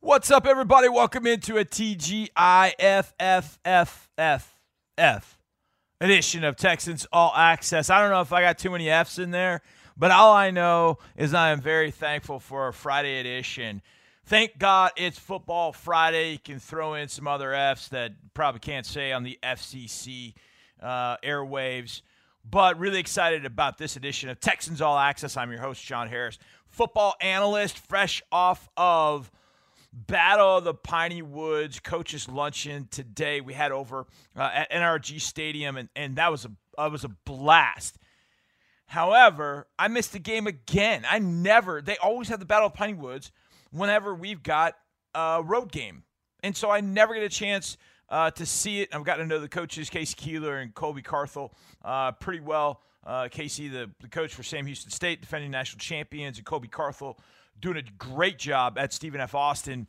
What's up, everybody? Welcome into a TGIFFFF edition of Texans All Access. I don't know if I got too many F's in there, but all I know is I am very thankful for a Friday edition. Thank God it's Football Friday. You can throw in some other F's that probably can't say on the FCC uh, airwaves. But really excited about this edition of Texans All Access. I'm your host, John Harris, football analyst, fresh off of Battle of the Piney Woods coaches luncheon today. We had over uh, at NRG Stadium, and, and that was a that was a blast. However, I missed the game again. I never. They always have the Battle of Piney Woods whenever we've got a road game, and so I never get a chance uh, to see it. I've gotten to know the coaches, Casey Keeler and Colby Carthel, uh, pretty well. Uh, Casey, the, the coach for Sam Houston State, defending national champions, and Colby Carthel doing a great job at Stephen F. Austin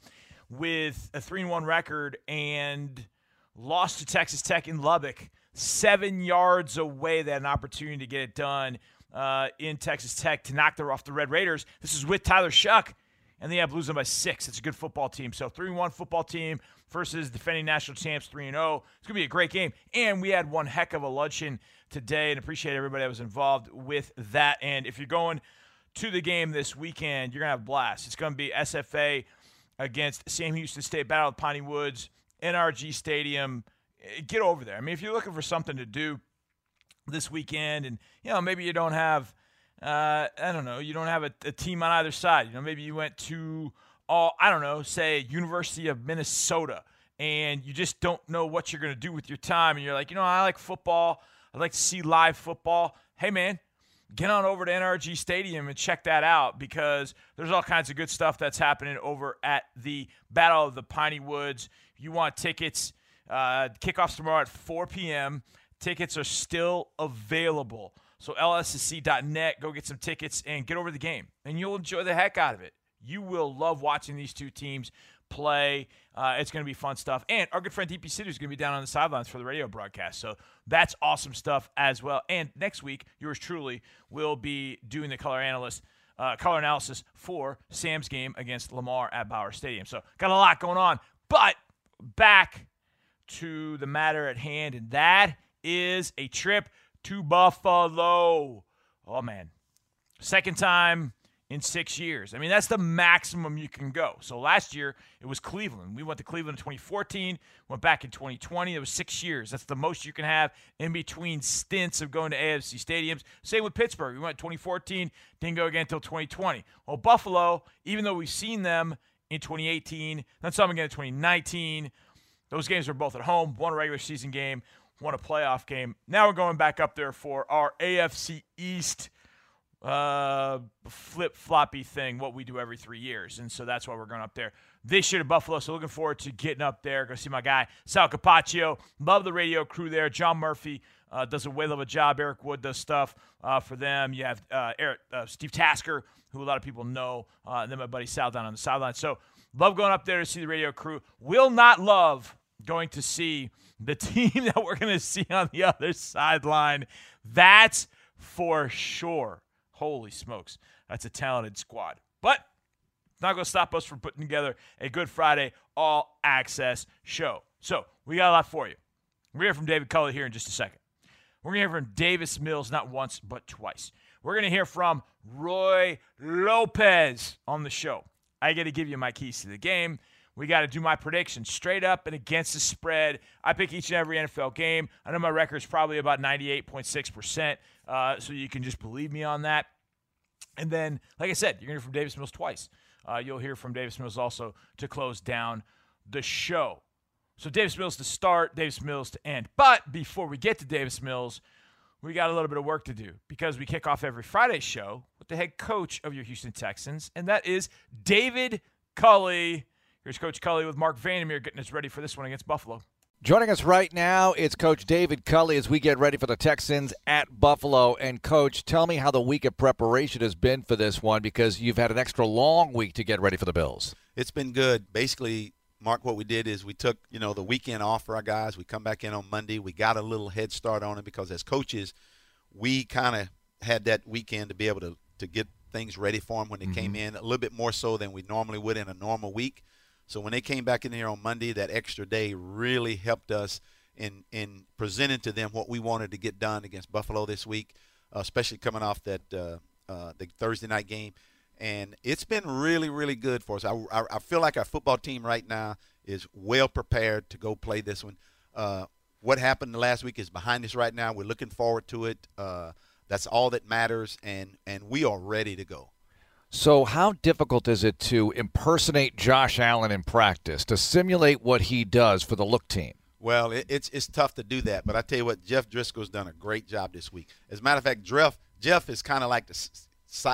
with a 3 1 record and lost to Texas Tech in Lubbock. Seven yards away, they had an opportunity to get it done uh, in Texas Tech to knock them off the Red Raiders. This is with Tyler Shough, and they have losing by six. It's a good football team. So 3 1 football team versus defending national champs 3 0. It's going to be a great game. And we had one heck of a luncheon today, and appreciate everybody that was involved with that. And if you're going, to the game this weekend, you're going to have a blast. It's going to be SFA against Sam Houston State Battle of Piney Woods, NRG Stadium. Get over there. I mean, if you're looking for something to do this weekend and, you know, maybe you don't have, uh, I don't know, you don't have a, a team on either side. You know, maybe you went to, all, I don't know, say University of Minnesota and you just don't know what you're going to do with your time and you're like, you know, I like football. I'd like to see live football. Hey, man, get on over to NRG Stadium and check that out because there's all kinds of good stuff that's happening over at the Battle of the Piney Woods. If you want tickets, uh, kickoffs tomorrow at 4 p.m. Tickets are still available. So lssc.net, go get some tickets and get over the game, and you'll enjoy the heck out of it. You will love watching these two teams play. Uh, it's going to be fun stuff. And our good friend DP Sidhu is going to be down on the sidelines for the radio broadcast. So that's awesome stuff as well. And next week, yours truly will be doing the color analyst. Uh, color analysis for Sam's game against Lamar at Bowers Stadium. So, got a lot going on. But back to the matter at hand, and that is a trip to Buffalo. Oh, man. Second time in six years. I mean, that's the maximum you can go. So last year it was Cleveland. We went to Cleveland in 2014, went back in 2020. It was six years. That's the most you can have in between stints of going to AFC stadiums. Same with Pittsburgh. We went 2014, didn't go again until 2020. Well, Buffalo, even though we've seen them in 2018, then them again in 2019. Those games were both at home. One regular season game, one a playoff game. Now we're going back up there for our AFC East uh, flip floppy thing, what we do every three years. And so that's why we're going up there this year to Buffalo. So looking forward to getting up there. Go see my guy, Sal Capaccio. Love the radio crew there. John Murphy uh, does a whale of a job. Eric Wood does stuff uh, for them. You have uh, Eric, uh, Steve Tasker, who a lot of people know, uh, and then my buddy Sal down on the sideline. So love going up there to see the radio crew. Will not love going to see the team that we're going to see on the other sideline. That's for sure. Holy smokes. That's a talented squad. But it's not going to stop us from putting together a Good Friday all access show. So we got a lot for you. We're going to hear from David Culley here in just a second. We're going to hear from Davis Mills not once, but twice. We're going to hear from Roy Lopez on the show. I got to give you my keys to the game. We got to do my predictions straight up and against the spread. I pick each and every NFL game. I know my record is probably about 98.6%, uh, so you can just believe me on that. And then, like I said, you're going to hear from Davis Mills twice. Uh, you'll hear from Davis Mills also to close down the show. So, Davis Mills to start, Davis Mills to end. But before we get to Davis Mills, we got a little bit of work to do because we kick off every Friday show with the head coach of your Houston Texans, and that is David Culley. Here's Coach Culley with Marc Vandermeer getting us ready for this one against Buffalo. Joining us right now, it's Coach David Culley as we get ready for the Texans at Buffalo. And, Coach, tell me how the week of preparation has been for this one because you've had an extra long week to get ready for the Bills. It's been good. Basically, Mark, what we did is we took, you know, the weekend off for our guys. We come back in on Monday. We got a little head start on it because as coaches, we kind of had that weekend to be able to, to get things ready for them when they mm-hmm. came in, a little bit more so than we normally would in a normal week. So when they came back in here on Monday, that extra day really helped us in in presenting to them what we wanted to get done against Buffalo this week, uh, especially coming off that uh, uh, the Thursday night game. And it's been really, really good for us. I, I, I, feel like our football team right now is well prepared to go play this one. Uh, what happened last week is behind us right now. We're looking forward to it. Uh, that's all that matters, and and we are ready to go. So, how difficult is it to impersonate Josh Allen in practice, to simulate what he does for the look team? Well, it, it's it's tough to do that, but I tell you what, Jeff Driskel's done a great job this week. As a matter of fact, Jeff Jeff is kind of like the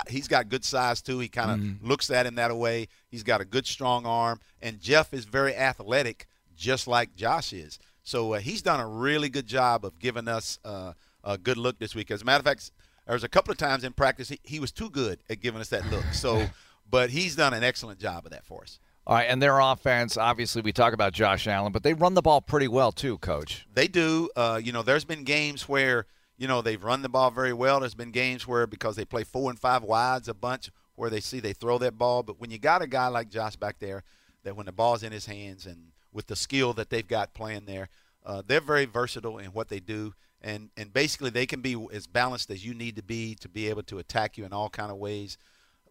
he's got good size too. He kind of mm-hmm. looks at him that way. He's got a good strong arm, and Jeff is very athletic, just like Josh is. So uh, he's done a really good job of giving us uh, a good look this week. As a matter of fact, there was a couple of times in practice he, he was too good at giving us that look. So, but he's done an excellent job of that for us. All right, and their offense, obviously, we talk about Josh Allen, but they run the ball pretty well too, Coach. They do. Uh, you know, there's been games where you know they've run the ball very well. There's been games where because they play four and five wides a bunch, where they see they throw that ball. But when you got a guy like Josh back there, that when the ball's in his hands and with the skill that they've got playing there, uh, they're very versatile in what they do and and basically they can be as balanced as you need to be to be able to attack you in all kind of ways.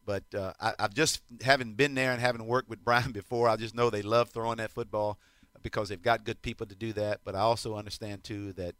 But uh, I, I've just having been there and having worked with Brian before, I just know they love throwing that football because they've got good people to do that. But I also understand too that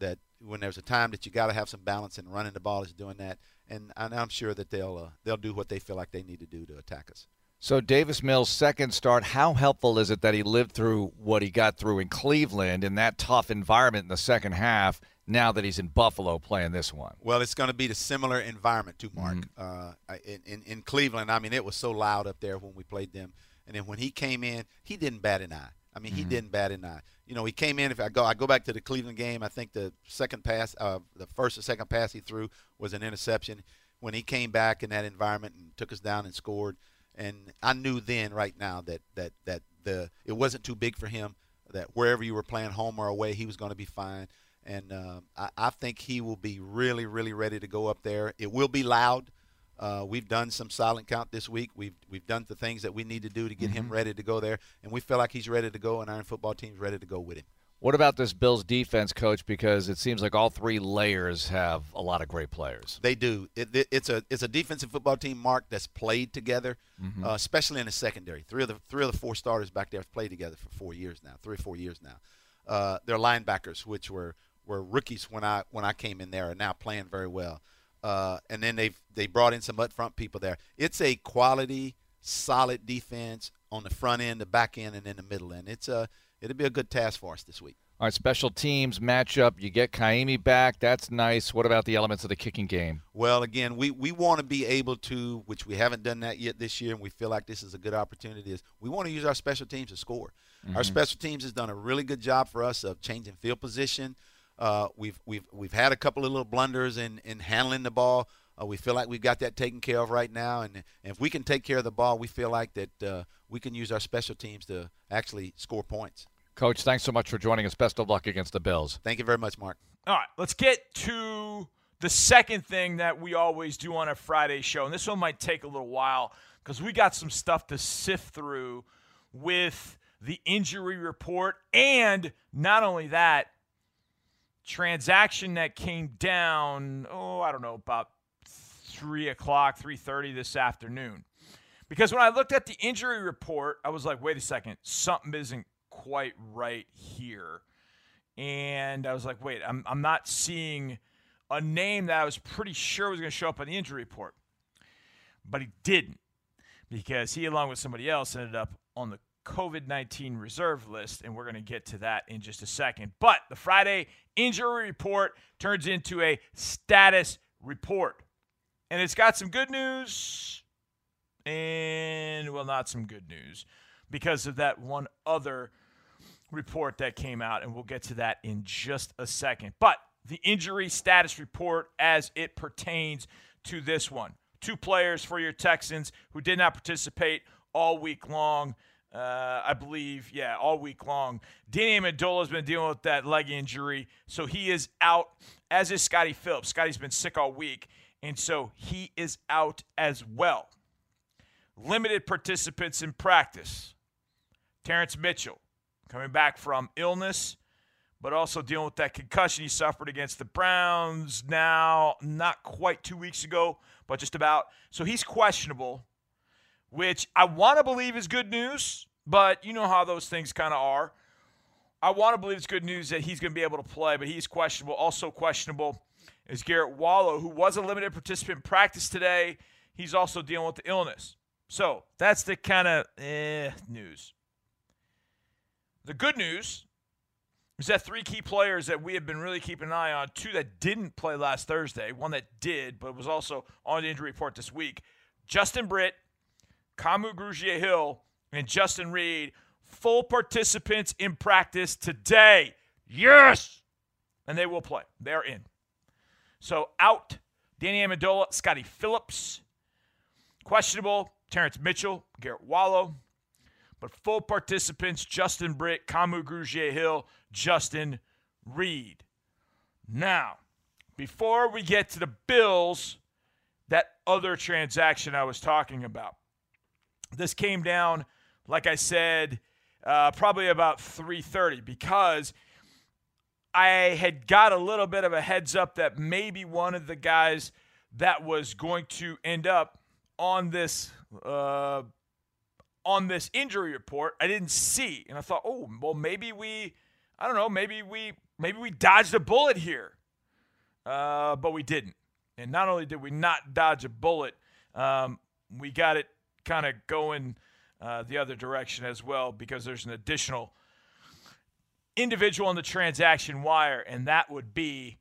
that when there's a time that you got to have some balance and running the ball is doing that, and, and I'm sure that they'll uh, they'll do what they feel like they need to do to attack us. So Davis Mills' second start, how helpful is it that he lived through what he got through in Cleveland in that tough environment in the second half? Now that he's in Buffalo playing this one. Well, it's going to be the similar environment to Mark mm-hmm. uh, in, in, in Cleveland. I mean, it was so loud up there when we played them, and then when he came in, he didn't bat an eye. I mean, mm-hmm. he didn't bat an eye. You know, he came in. If I go, I go back to the Cleveland game. I think the second pass, uh, the first or second pass he threw was an interception. When he came back in that environment and took us down and scored, and I knew then, right now, that that that the it wasn't too big for him. That wherever you were playing, home or away, he was going to be fine. And uh, I, I, think he will be really, really ready to go up there. It will be loud. Uh, we've done some silent count this week. We've we've done the things that we need to do to get mm-hmm. him ready to go there, and we feel like he's ready to go, and our football team's ready to go with him. What about this Bills defense, coach? Because it seems like all three layers have a lot of great players. They do. It, it, it's a it's a defensive football team, Mark, that's played together, mm-hmm. uh, especially in the secondary. Three of the three of the four starters back there have played together for four years now, three or four years now. Uh, they're linebackers, which were were rookies when I when I came in there, are now playing very well. Uh, and then they've they brought in some up front people there. It's a quality, solid defense on the front end, the back end, and in the middle end. It's a it'll be a good task for us this week. All right, special teams matchup. You get Ka'imi back. That's nice. What about the elements of the kicking game? Well, again, we, we want to be able to, which we haven't done that yet this year, and we feel like this is a good opportunity. Is we want to use our special teams to score. Mm-hmm. Our special teams has done a really good job for us of changing field position. Uh, we've we've we've had a couple of little blunders in in handling the ball. Uh, we feel like we've got that taken care of right now, and, and if we can take care of the ball, we feel like that uh, we can use our special teams to actually score points. Coach, thanks so much for joining us. Best of luck against the Bills. Thank you very much, Mark. All right, let's get to the second thing that we always do on a Friday show, and this one might take a little while because we got some stuff to sift through with the injury report, and not only that, transaction that came down. Oh, I don't know about three o'clock, three thirty this afternoon. Because when I looked at the injury report, I was like, wait a second, something isn't quite right here. And I was like, wait, I'm, I'm not seeing a name that I was pretty sure was going to show up on the injury report. But he didn't because he, along with somebody else, ended up on the COVID 19 reserve list. And we're going to get to that in just a second. But the Friday injury report turns into a status report. And it's got some good news and, well, not some good news because of that one other report that came out, and we'll get to that in just a second. But the injury status report as it pertains to this one. Two players for your Texans who did not participate all week long. Uh, I believe, yeah, all week long. Danny Amendola has been dealing with that leg injury, so he is out, as is Scottie Phillips. Scottie's been sick all week, and so he is out as well. Limited participants in practice. Terrance Mitchell coming back from illness, but also dealing with that concussion he suffered against the Browns now, not quite two weeks ago, but just about. So he's questionable, which I want to believe is good news, but you know how those things kind of are. I want to believe it's good news that he's going to be able to play, but he's questionable. Also questionable is Garret Wallow, who was a limited participant in practice today. He's also dealing with the illness. So that's the kind of eh, news. The good news is that three key players that we have been really keeping an eye on, two that didn't play last Thursday, one that did, but was also on the injury report this week. Justin Britt, Kamu Grugier Hill, and Justin Reid, full participants in practice today. Yes! And they will play. They're in. So out, Danny Amendola, Scottie Phillips. Questionable, Terrance Mitchell, Garret Wallow. But full participants, Justin Britt, Kamu Grugier Hill, Justin Reid. Now, before we get to the Bills, that other transaction I was talking about. This came down, like I said, uh, probably about 3:30 because I had got a little bit of a heads up that maybe one of the guys that was going to end up on this uh, on this injury report I didn't see, and I thought, oh, well, maybe we, I don't know, maybe we maybe we dodged a bullet here, uh, but we didn't. And not only did we not dodge a bullet, um, we got it kind of going uh, the other direction as well because there's an additional individual on the transaction wire, and that would be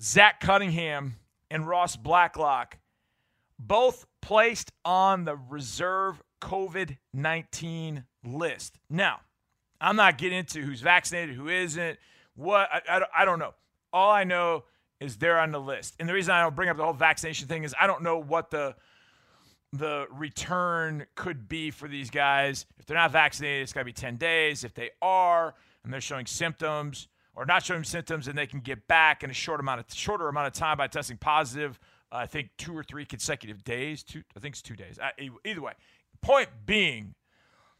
Zach Cunningham and Ross Blacklock, both placed on the reserve COVID 19 list. Now, I'm not getting into who's vaccinated, who isn't, what, I, I, I don't know. All I know is they're on the list. And the reason I don't bring up the whole vaccination thing is I don't know what the the return could be for these guys. If they're not vaccinated, it's got to be 10 days. If they are and they're showing symptoms or not showing symptoms and they can get back in a short amount of shorter amount of time by testing positive, uh, I think two or three consecutive days, two I think it's 2 days. Uh, either way, point being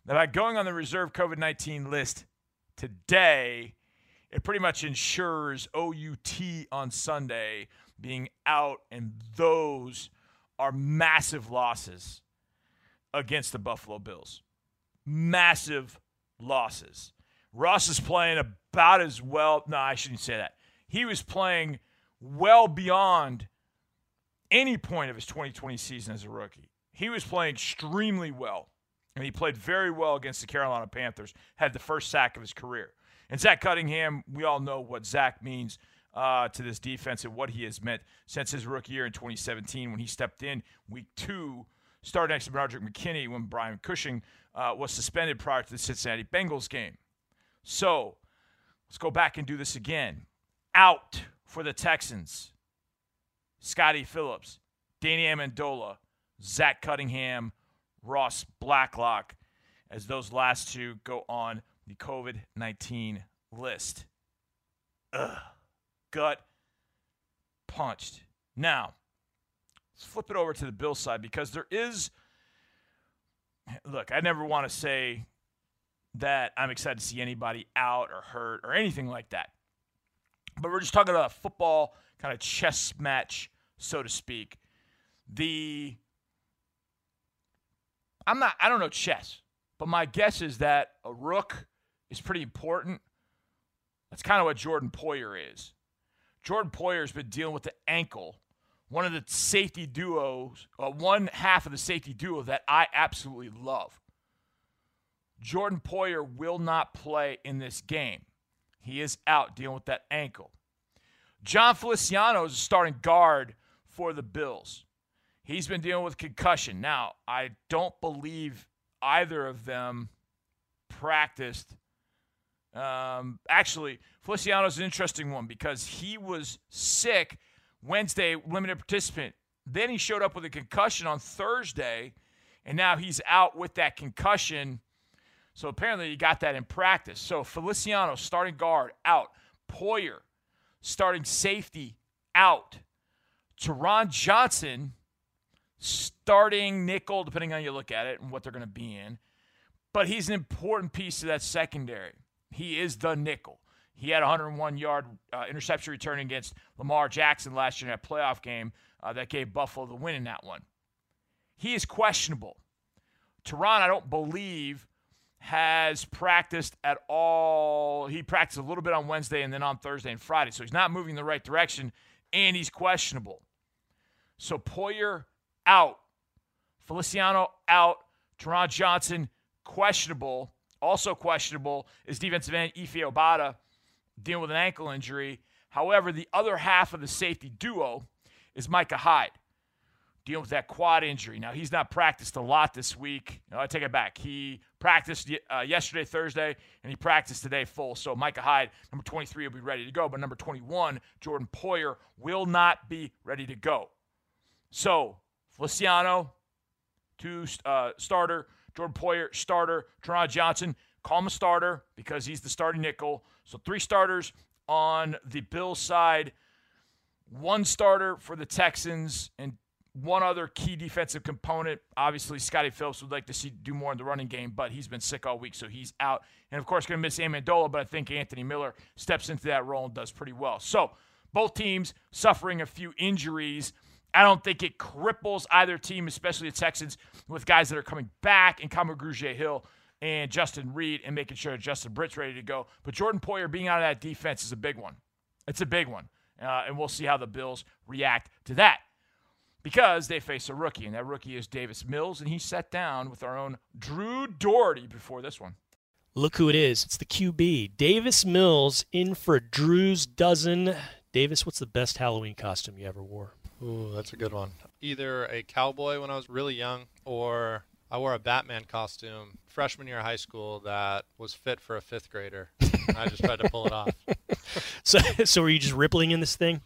that by going on the reserve COVID-19 list today, it pretty much ensures OUT on Sunday being out and those – are massive losses against the Buffalo Bills. Massive losses. Ross is playing about as well. No, I shouldn't say that. He was playing well beyond any point of his 2020 season as a rookie. He was playing extremely well, and he played very well against the Carolina Panthers, had the first sack of his career. And Zach Cunningham, we all know what Zach means uh, to this defense and what he has meant since his rookie year in 2017 when he stepped in week two, started next to Benardrick McKinney when Brian Cushing uh, was suspended prior to the Cincinnati Bengals game. So let's go back and do this again. Out for the Texans Scottie Phillips, Danny Amendola, Zach Cunningham, Ross Blacklock, as those last two go on the COVID 19 list. Ugh gut punched. Now, let's flip it over to the Bill side because there is. Look, I never want to say that I'm excited to see anybody out or hurt or anything like that. But we're just talking about a football kind of chess match, so to speak. The I'm not I don't know chess, but my guess is that a rook is pretty important. That's kind of what Jordan Poyer is. Jordan Poyer's been dealing with the ankle, one of the safety duos, uh, one half of the safety duo that I absolutely love. Jordan Poyer will not play in this game. He is out dealing with that ankle. Jon Feliciano is a starting guard for the Bills. He's been dealing with concussion. Now, I don't believe either of them practiced um, actually, Feliciano's an interesting one because he was sick Wednesday, limited participant. Then he showed up with a concussion on Thursday, and now he's out with that concussion. So apparently he got that in practice. So Feliciano, starting guard, out. Poyer, starting safety, out. Taron Johnson, starting nickel, depending on how you look at it and what they're going to be in. but he's an important piece to that secondary. He is the nickel. He had 101 yard uh, interception return against Lamar Jackson last year in that playoff game uh, that gave Buffalo the win in that one. He is questionable. Taron, I don't believe, has practiced at all. He practiced a little bit on Wednesday and then on Thursday and Friday. So he's not moving in the right direction, and he's questionable. So Poyer out. Feliciano out. Taron Johnson questionable. Also questionable is defensive end Efe Obada dealing with an ankle injury. However, the other half of the safety duo is Micah Hyde dealing with that quad injury. Now, he's not practiced a lot this week. No, I take it back. He practiced uh, yesterday, Thursday, and he practiced today full. So Micah Hyde, number 23, will be ready to go. But number 21, Jordan Poyer, will not be ready to go. So Feliciano, two uh, starter. Jordan Poyer, starter. Taron Johnson, call him a starter because he's the starting nickel. So three starters on the Bills side, one starter for the Texans, and one other key defensive component. Obviously, Scottie Phillips would like to see do more in the running game, but he's been sick all week, so he's out. And of course, going to miss Amendola, but I think Anthony Miller steps into that role and does pretty well. So both teams suffering a few injuries. I don't think it cripples either team, especially the Texans, with guys that are coming back and Kamu Grugier-Hill and Justin Reid and making sure Justin Britt's ready to go. But Jordan Poyer being out of that defense is a big one. It's a big one. Uh, and we'll see how the Bills react to that because they face a rookie, and that rookie is Davis Mills, and he sat down with our own Drew Dougherty before this one. Look who it is. It's the QB. Davis Mills in for Drew's dozen. Davis, what's the best Halloween costume you ever wore? Ooh, that's a good one. Either a cowboy when I was really young, or I wore a Batman costume freshman year of high school that was fit for a fifth grader. I just tried to pull it off. So, so were you just rippling in this thing?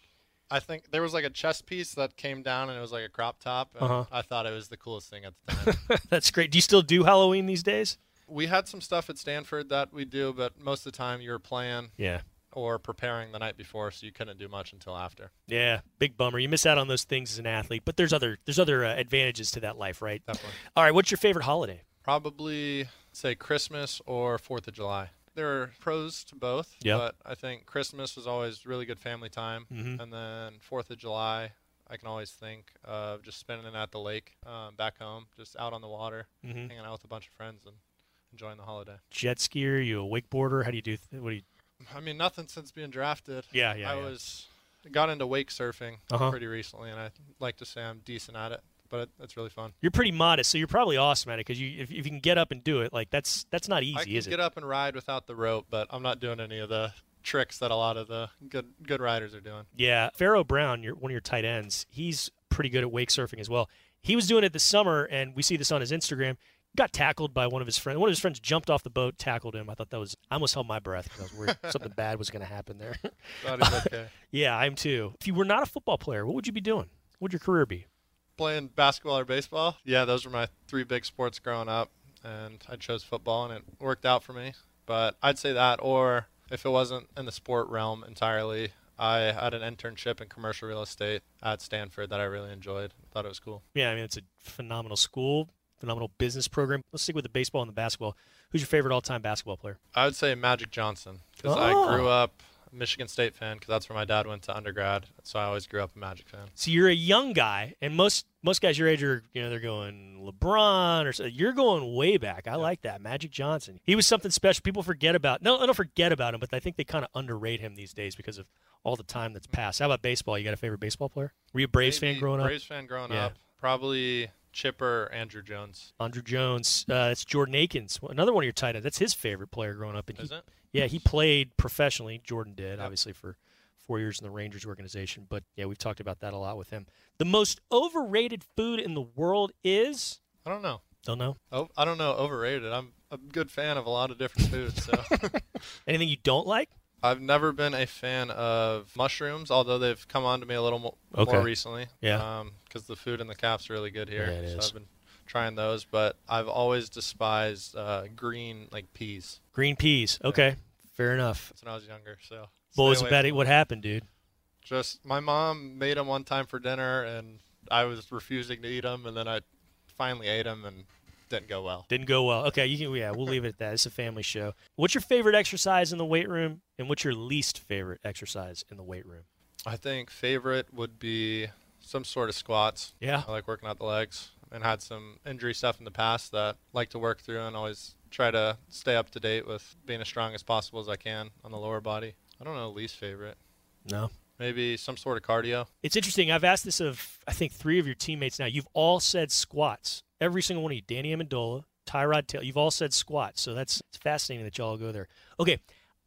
I think there was like a chest piece that came down and it was like a crop top. And Uh-huh. I thought it was the coolest thing at the time. That's great. Do you still do Halloween these days? we had some stuff at Stanford that we do, but most of the time you were playing Yeah. Or preparing the night before, so you couldn't do much until after. Yeah, big bummer. You miss out on those things as an athlete, but there's other there's other uh, advantages to that life, right? Definitely. All right, what's your favorite holiday? Probably say Christmas or Fourth of July. There are pros to both, Yeah. but I think Christmas is always really good family time, Mhm. and then Fourth of July, I can always think of just spending it at the lake um, back home, just out on the water, Mhm. hanging out with a bunch of friends and enjoying the holiday. Jet skier? You a wakeboarder? How do you do? Th- what do you? I mean, nothing since being drafted. Yeah, yeah. I yeah. was got into wake surfing Uh-huh. pretty recently, and I like to say I'm decent at it, but it, it's really fun. You're pretty modest, so you're probably awesome at it because you if, if you can get up and do it, like that's that's not easy, I can is get it? up and ride without the rope, but I'm not doing any of the tricks that a lot of the good good riders are doing. Yeah, Pharaoh Brown, your, one of your tight ends, he's pretty good at wake surfing as well. He was doing it this summer, and we see this on his Instagram. Got tackled by one of his friends. One of his friends jumped off the boat, tackled him. I thought that was. I almost held my breath because I was worried something bad was going to happen there. Okay. yeah, I'm too. If you were not a football player, what would you be doing? What would your career be? Playing basketball or baseball, yeah, those were my three big sports growing up, and I chose football, and it worked out for me. But I'd say that, or if it wasn't in the sport realm entirely, I had an internship in commercial real estate at Stanford that I really enjoyed. Thought it was cool. Yeah, I mean it's a phenomenal school, phenomenal business program. Let's stick with the baseball and the basketball. Who's your favorite all-time basketball player? I would say Magic Johnson because Oh. I grew up a Michigan State fan because that's where my dad went to undergrad, so I always grew up a Magic fan. So you're a young guy, and most most guys your age are you know they're going LeBron or so. You're going way back. I like that Magic Johnson. He was something special. People forget about. No, I don't forget about him, but I think they kind of underrate him these days because of all the time that's passed. How about baseball? You got a favorite baseball player? Were you a Braves fan Maybe growing up? Braves fan growing Yeah. up. Probably Chipper Andruw Jones. Andruw Jones. Uh, that's Jordan Akins, another one of your tight ends. That's his favorite player growing up. And Is he, it? Yeah, he played professionally. Jordan did, Yep. obviously, for four years in the Rangers organization. But yeah, we've talked about that a lot with him. The most overrated food in the world is. I don't know. Don't know. Oh, I don't know. Overrated. I'm a good fan of a lot of different foods. So Anything you don't like? I've never been a fan of mushrooms, although they've come on to me a little mo- Okay. more recently. Yeah. Because the food in the cap's really good here. Yeah, it so is. I've been trying those, but I've always despised uh, green like peas. Green peas. Okay, fair enough. That's when I was younger. So. What was about it? What happened, dude? Just my mom made them one time for dinner, and I was refusing to eat them, and then I finally ate them, and didn't go well. Didn't go well. Okay, you can. Yeah, we'll leave it at that. It's a family show. What's your favorite exercise in the weight room, and what's your least favorite exercise in the weight room? I think favorite would be some sort of squats. Yeah. I like working out the legs and had some injury stuff in the past that I like to work through and always try to stay up to date with being as strong as possible as I can on the lower body. I don't know least favorite. No. Maybe some sort of cardio. It's interesting. I've asked this of I think three of your teammates now. You've all said squats. Every single one of you, Danny Amendola, Tyrod Taylor. You've all said squat. So that's it's fascinating that y'all go there. Okay.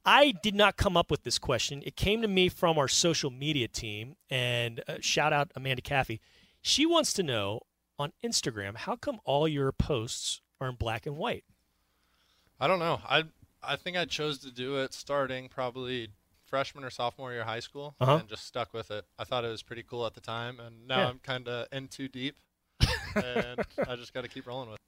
I did not come up with this question. It came to me from our social media team, and uh, shout out Amanda Caffey. She wants to know on Instagram how come all your posts are in black and white. I don't know. I I think I chose to do it starting probably freshman or sophomore year of high school Uh-huh. and just stuck with it. I thought it was pretty cool at the time, and now Yeah. I'm kind of in too deep, and I just got to keep rolling with it.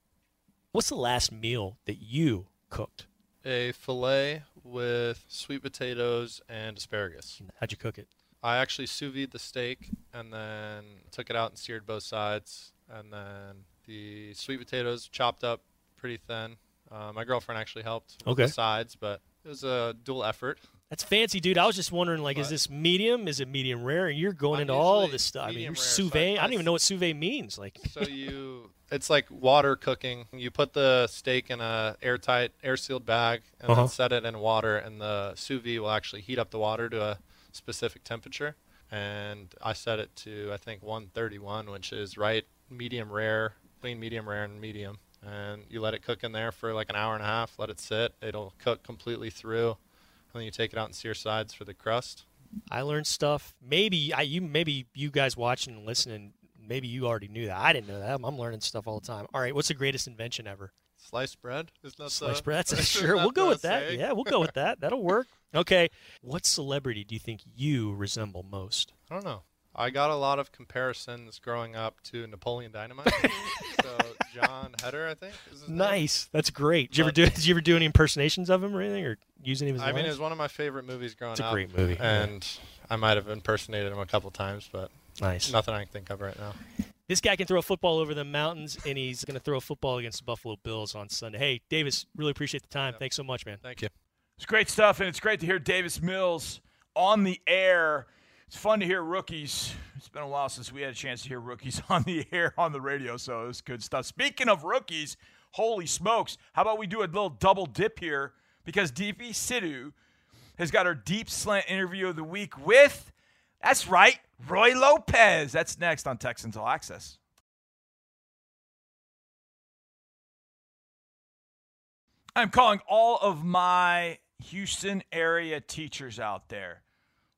What's the last meal that you cooked? A fillet with sweet potatoes and asparagus. How'd you cook it? I actually sous vide the steak and then took it out and seared both sides, and then the sweet potatoes chopped up pretty thin. Uh, my girlfriend actually helped with Okay. the sides, but it was a dual effort. That's fancy, dude. I was just wondering, like, is this medium? Is it medium rare? And you're going I'm into all this stuff. I mean, you're sous vide. I don't even know what sous vide means. Like, so you it's like water cooking you put the steak in a airtight air sealed bag and Uh-huh. then set it in water and the sous vide will actually heat up the water to a specific temperature and i set it to i think 131 which is right medium rare between medium rare and medium and you let it cook in there for like an hour and a half let it sit it'll cook completely through and then you take it out and sear sides for the crust I learned stuff. Maybe I, you, maybe you guys watching and listening, maybe you already knew that. I didn't know that. I'm, I'm learning stuff all the time. All right, what's the greatest invention ever? sliced bread is that Sliced the, bread. That's isn't sure. that We'll go the with that. saying? Yeah, we'll go with that. That'll work. Okay. What celebrity do you think you resemble most? I don't know. I got a lot of comparisons growing up to Napoleon Dynamite. so Jon Heder, I think. Is his name. Nice. That's great. Did you ever uh, do? Did you ever do any impersonations of him or anything, or use any of his I mean, it was one of my favorite movies growing up. It's a up. great movie. And I might have impersonated him a couple times, but nice. nothing I can think of right now. This guy can throw a football over the mountains, and he's going to throw a football against the Buffalo Bills on Sunday. Hey, Davis, really appreciate the time. Yeah. Thanks so much, man. Thank you. It's great stuff, and it's great to hear Davis Mills on the air. It's fun to hear rookies. It's been a while since we had a chance to hear rookies on the air on the radio, so it's good stuff. Speaking of rookies, holy smokes, how about we do a little double dip here? Because DP Sidhu has got our deep slant interview of the week with, that's right, Roy Lopez. That's next on Texans All Access. I'm calling all of my Houston area teachers out there.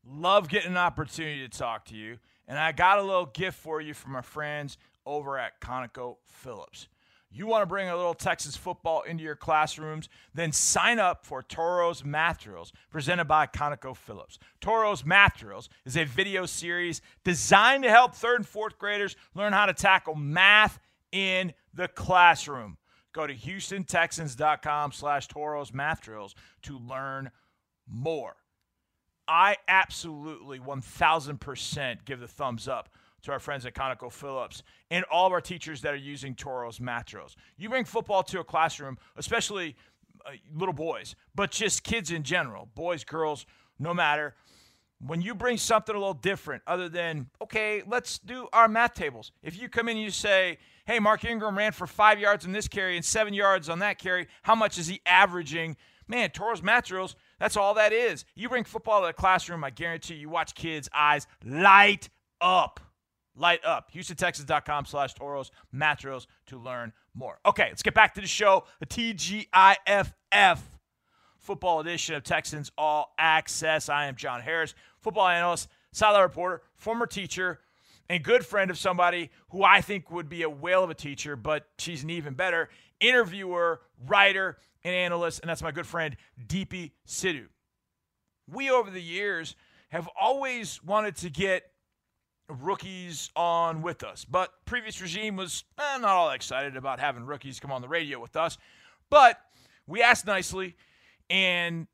Love getting an opportunity to talk to you. And I got a little gift for you from our friends over at Conoco Phillips. You want to bring a little Texas football into your classrooms? Then sign up for Toro's Math Drills presented by Conoco Phillips. Toro's Math Drills is a video series designed to help third and fourth graders learn how to tackle math in the classroom. Go to HoustonTexans.com slash Toros Math Drills to learn more. I absolutely 1000% give the thumbs up to our friends at Conoco Phillips and all of our teachers that are using Toros Matros. You bring football to a classroom, especially uh, little boys, but just kids in general, boys, girls, no matter. When you bring something a little different, other than, okay, let's do our math tables. If you come in and you say, hey, Mark Ingram ran for five yards on this carry and seven yards on that carry, how much is he averaging? Man, Toro's Math Drills, that's all that is. You bring football to the classroom, I guarantee you watch kids' eyes light up. Light up. HoustonTexans.com slash Toros Math Drills to learn more. Okay, let's get back to the show. The TGIFF football edition of Texans All Access. I am John Harris, football analyst, sideline reporter, former teacher, and good friend of somebody who I think would be a whale of a teacher, but she's an even better interviewer, writer, and analyst, and that's my good friend, Deepi Sidhu. We, over the years, have always wanted to get rookies on with us, but previous regime was eh, not all excited about having rookies come on the radio with us. But we asked nicely, and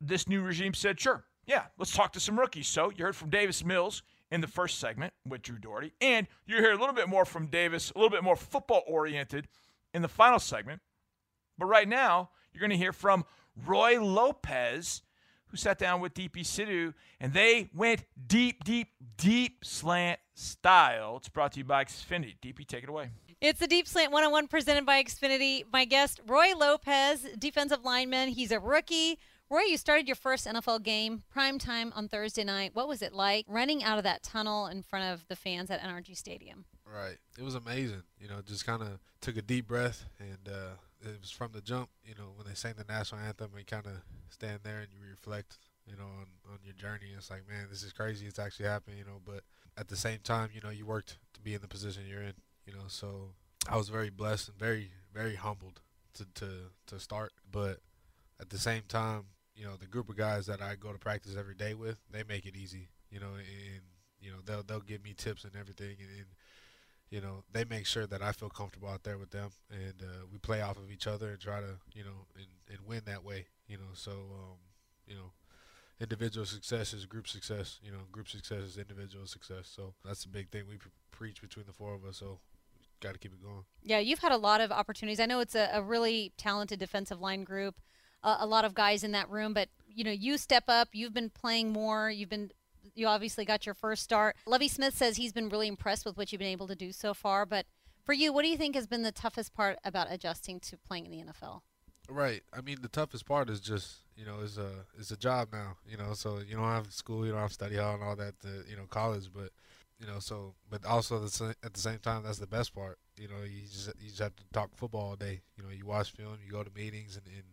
this new regime said, sure, yeah, let's talk to some rookies. So you heard from Davis Mills in the first segment with Drew Dougherty, and you hear a little bit more from Davis, a little bit more football oriented in the final segment. But right now, you're going to hear from Roy Lopez, who sat down with DP Sidhu, and they went deep, deep, deep slant style. It's brought to you by Xfinity. DP, take it away. It's the Deep Slant 101 presented by Xfinity. My guest, Roy Lopez, defensive lineman. He's a rookie. Roy, you started your first NFL game prime time on Thursday night. What was it like running out of that tunnel in front of the fans at NRG Stadium? Right. It was amazing. You know, just kind of took a deep breath, and uh, it was from the jump. You know, when they sang the national anthem, and kind of stand there and you reflect. You know, on on your journey. It's like, man, this is crazy. It's actually happening. You know, but at the same time, you know, you worked to be in the position you're in. You know, so I was very blessed and very very humbled to to to start, but at the same time, you know, the group of guys that I go to practice every day with, they make it easy. You know, and you know they'll they'll give me tips and everything, and, and you know they make sure that I feel comfortable out there with them, and uh, we play off of each other and try to you know and, and win that way. You know, so um, you know individual success is group success. You know, group success is individual success. So that's the big thing we pre- preach between the four of us. So got to keep it going. Yeah, you've had a lot of opportunities. I know it's a, a really talented defensive line group, a lot of guys in that room, but you know, you step up. You've been playing more. You've been you obviously got your first start. Lovie Smith says he's been really impressed with what you've been able to do so far. But for you, what do you think has been the toughest part about adjusting to playing in the NFL? Right. I mean, the toughest part is just you know is a is a job now. You know, so you don't have school, you don't have study hall and all that. To, you know, college, but you know, so but also the, at the same time, that's the best part. You know, you just you just have to talk football all day. You know, you watch film, you go to meetings, and, and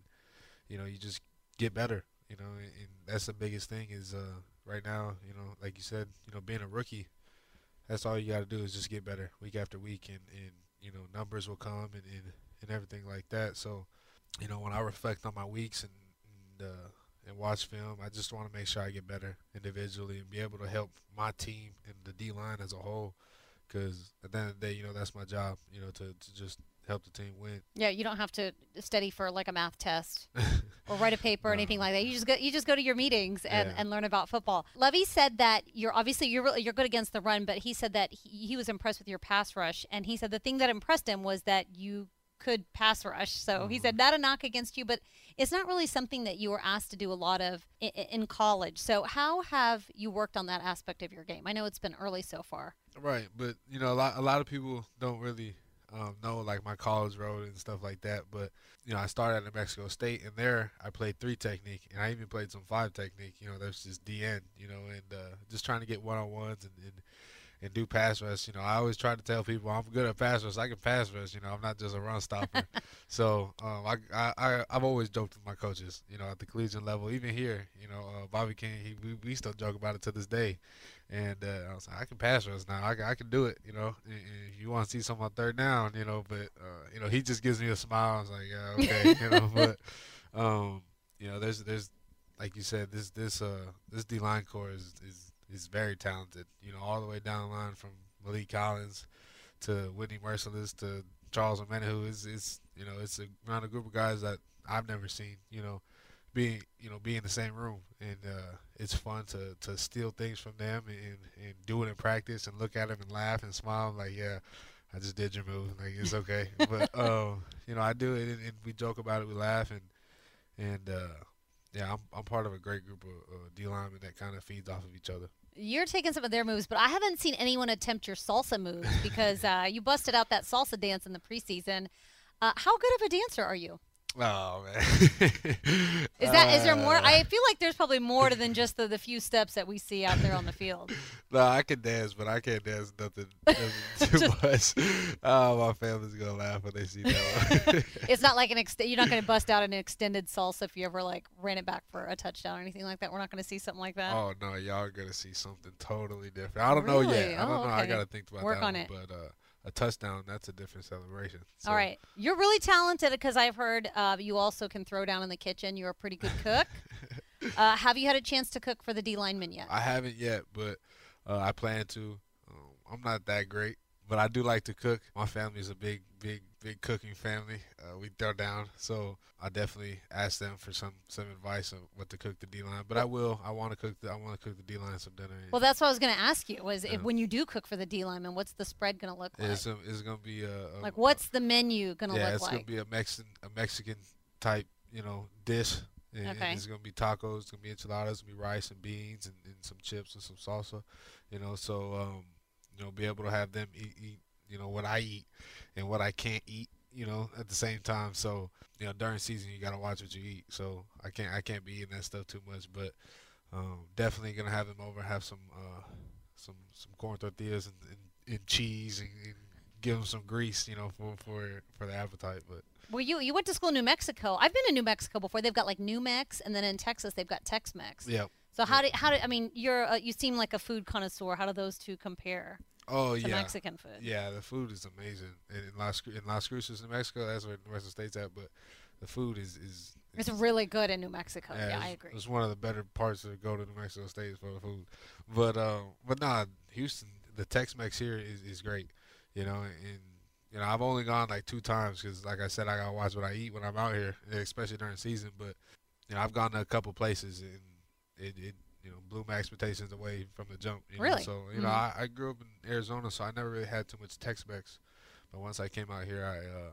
you know, you just get better. You know, and that's the biggest thing is uh, right now. You know, like you said, you know, being a rookie, that's all you got to do is just get better week after week, and and you know, numbers will come and and, and everything like that. So you know, when I reflect on my weeks and and, uh, and watch film, I just want to make sure I get better individually and be able to help my team and the D line as a whole. Because at the end of the day, you know, that's my job. You know, to, to just help the team win. Yeah, you don't have to study for like a math test or write a paper or anything like that. You just go you just go to your meetings and, Yeah. and learn about football. Lovie said that you're obviously you're you're good against the run, but he said that he, he was impressed with your pass rush, and he said the thing that impressed him was that you could pass rush. So he said mm-hmm. not a knock against you, but it's not really something that you were asked to do a lot of in, in college. So how have you worked on that aspect of your game? I know it's been early so far. Right, but you know, a lot a lot of people don't really um, know like my college road and stuff like that. But you know, I started at New Mexico State, and there I played three technique, and I even played some five technique. You know, that's just DN. You know, and uh, just trying to get one on ones and, and and do pass rush. You know, I always try to tell people I'm good at pass rush. I can pass rush. You know, I'm not just a run stopper. so um, I, I I I've always joked with my coaches. You know, at the collegiate level, even here. You know, uh, Bobby King, he we, we still joke about it to this day. And uh, I was like, I can pass rush now. I, can- I can do it. You know, and, and if you want to see some on third down, you know, but uh, you know, he just gives me a smile. I was like, yeah, okay. you know, but um, you know, there's there's like you said, this this uh this D line core is, is is very talented. You know, all the way down the line from Maliek Collins to Whitney Mercilus to Charles Omenihu is is you know it's a around a group of guys that I've never seen. You know, being you know be in the same room and uh, it's fun to to steal things from them and and do it in practice and look at them and laugh and smile like yeah. I just did your move. Like it's okay, but um, you know I do it, and, and we joke about it. We laugh, and and uh, yeah, I'm I'm part of a great group of uh, D linemen that kind of feeds off of each other. You're taking some of their moves, but I haven't seen anyone attempt your salsa moves because uh, you busted out that salsa dance in the preseason. Uh, how good of a dancer are you? Oh man, Is that is there more? Uh, I feel like there's probably more to than just the, the few steps that we see out there on the field. no, I can dance, but I can't dance nothing, nothing too much. Oh, my family's gonna laugh when they see that one. It's not like an ex- you're not going to bust out an extended salsa if you ever like ran it back for a touchdown or anything like that. We're not going to see something like that. oh no, y'all are gonna see something totally different. I don't know yet. I don't Oh, know. I gotta think about Work that on one, it. But uh, a touchdown, that's a different celebration. So, All right, you're really talented because I've heard uh, you also can throw down in the kitchen. You're a pretty good cook. uh, have you had a chance to cook for the D linemen yet? I haven't yet, but uh, I plan to. Um, I'm not that great, but I do like to cook. My family's a big, big big cooking family. Uh, we throw down, so I definitely ask them for some some advice on what to cook the D line. But I will. I want to cook. The, I want to cook the D line some dinner. Well, that's what I was going to ask you. Was Yeah. if when you do cook for the D lineman, what's the spread going to look like? it's, a, it's gonna be a, a like, what's the menu going to yeah, look like? Yeah, it's gonna be a Mexican a Mexican type you know dish. And, and Okay. it's gonna be tacos. It's gonna be enchiladas. It's gonna be rice and beans and, and some chips and some salsa. You know, so um, you know, be able to have them eat, eat you know what I eat and what I can't eat. You know, at the same time. So you know, during season you gotta watch what you eat. So I can't I can't be eating that stuff too much. But um, definitely gonna have them over. Have some uh, some some corn tortillas and, and, and cheese and, and give them some grease. You know, for for for the appetite. But well, you you went to school in New Mexico. I've been to New Mexico before. They've got like New Mex, and then in Texas they've got Tex Mex. yeah. So how do how do I mean you're uh, you seem like a food connoisseur. How do those two compare Oh yeah. Mexican food? Yeah, the food is amazing. And in Las in Las Cruces, New Mexico, that's where the rest of the State's at. But the food is is It's really good in New Mexico. Yeah, it's, I agree. It's one of the better parts to go to New Mexico State for the food. But um, but nah, Houston, the Tex-Mex here is, is great. You know, and you know I've only gone like two times because, like I said, I gotta watch what I eat when I'm out here, especially during season. But you know, I've gone to a couple places and it, it you know blew my expectations away from the jump. You Really? Know? So you know, Mhm. I, I grew up in Arizona, so I never really had too much Tex-Mex. But once I came out here, I uh,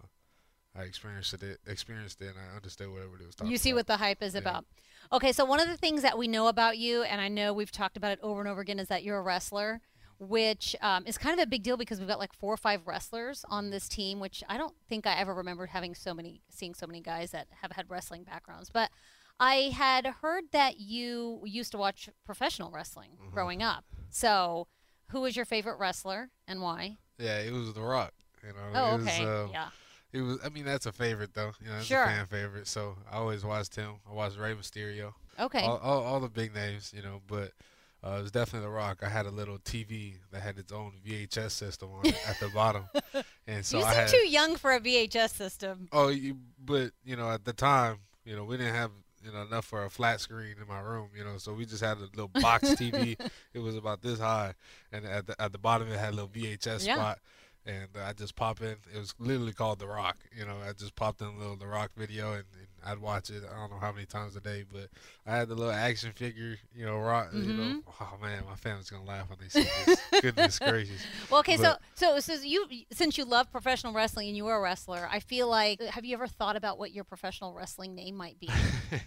I experienced it, experienced it, and I understood whatever it was talking You see about. what the hype is Yeah. about. Okay, so one of the things that we know about you, and I know we've talked about it over and over again, is that you're a wrestler, which um, is kind of a big deal because we've got like four or five wrestlers on this team, which I don't think I ever remembered having so many, seeing so many guys that have had wrestling backgrounds. But I had heard that you used to watch professional wrestling Mm-hmm. growing up. So, who was your favorite wrestler and why? Yeah, it was The Rock. You know, Oh, it was, okay, uh, yeah. It was. I mean, that's a favorite though. You know, that's Sure. a fan favorite. So I always watched him. I watched Rey Mysterio. Okay. All, all, all the big names. You know, but uh, it was definitely The Rock. I had a little TV that had its own VHS system on it at the bottom, and so you I seem had. too young for a VHS system. Oh, you, but you know, at the time, you know, we didn't have you know enough for a flat screen in my room. You know, so we just had a little box TV. It was about this high, and at the at the bottom it had a little VHS Yeah. spot. And I just pop in. It was literally called The Rock. You know, I just popped in a little The Rock video, and, and I'd watch it. I don't know how many times a day, but I had the little action figure. You know, Rock. You know, Mm-hmm. oh man, my family's gonna laugh when they see this. Goodness gracious. Well, okay, But- so so so you since you love professional wrestling and you were a wrestler, I feel like have you ever thought about what your professional wrestling name might be?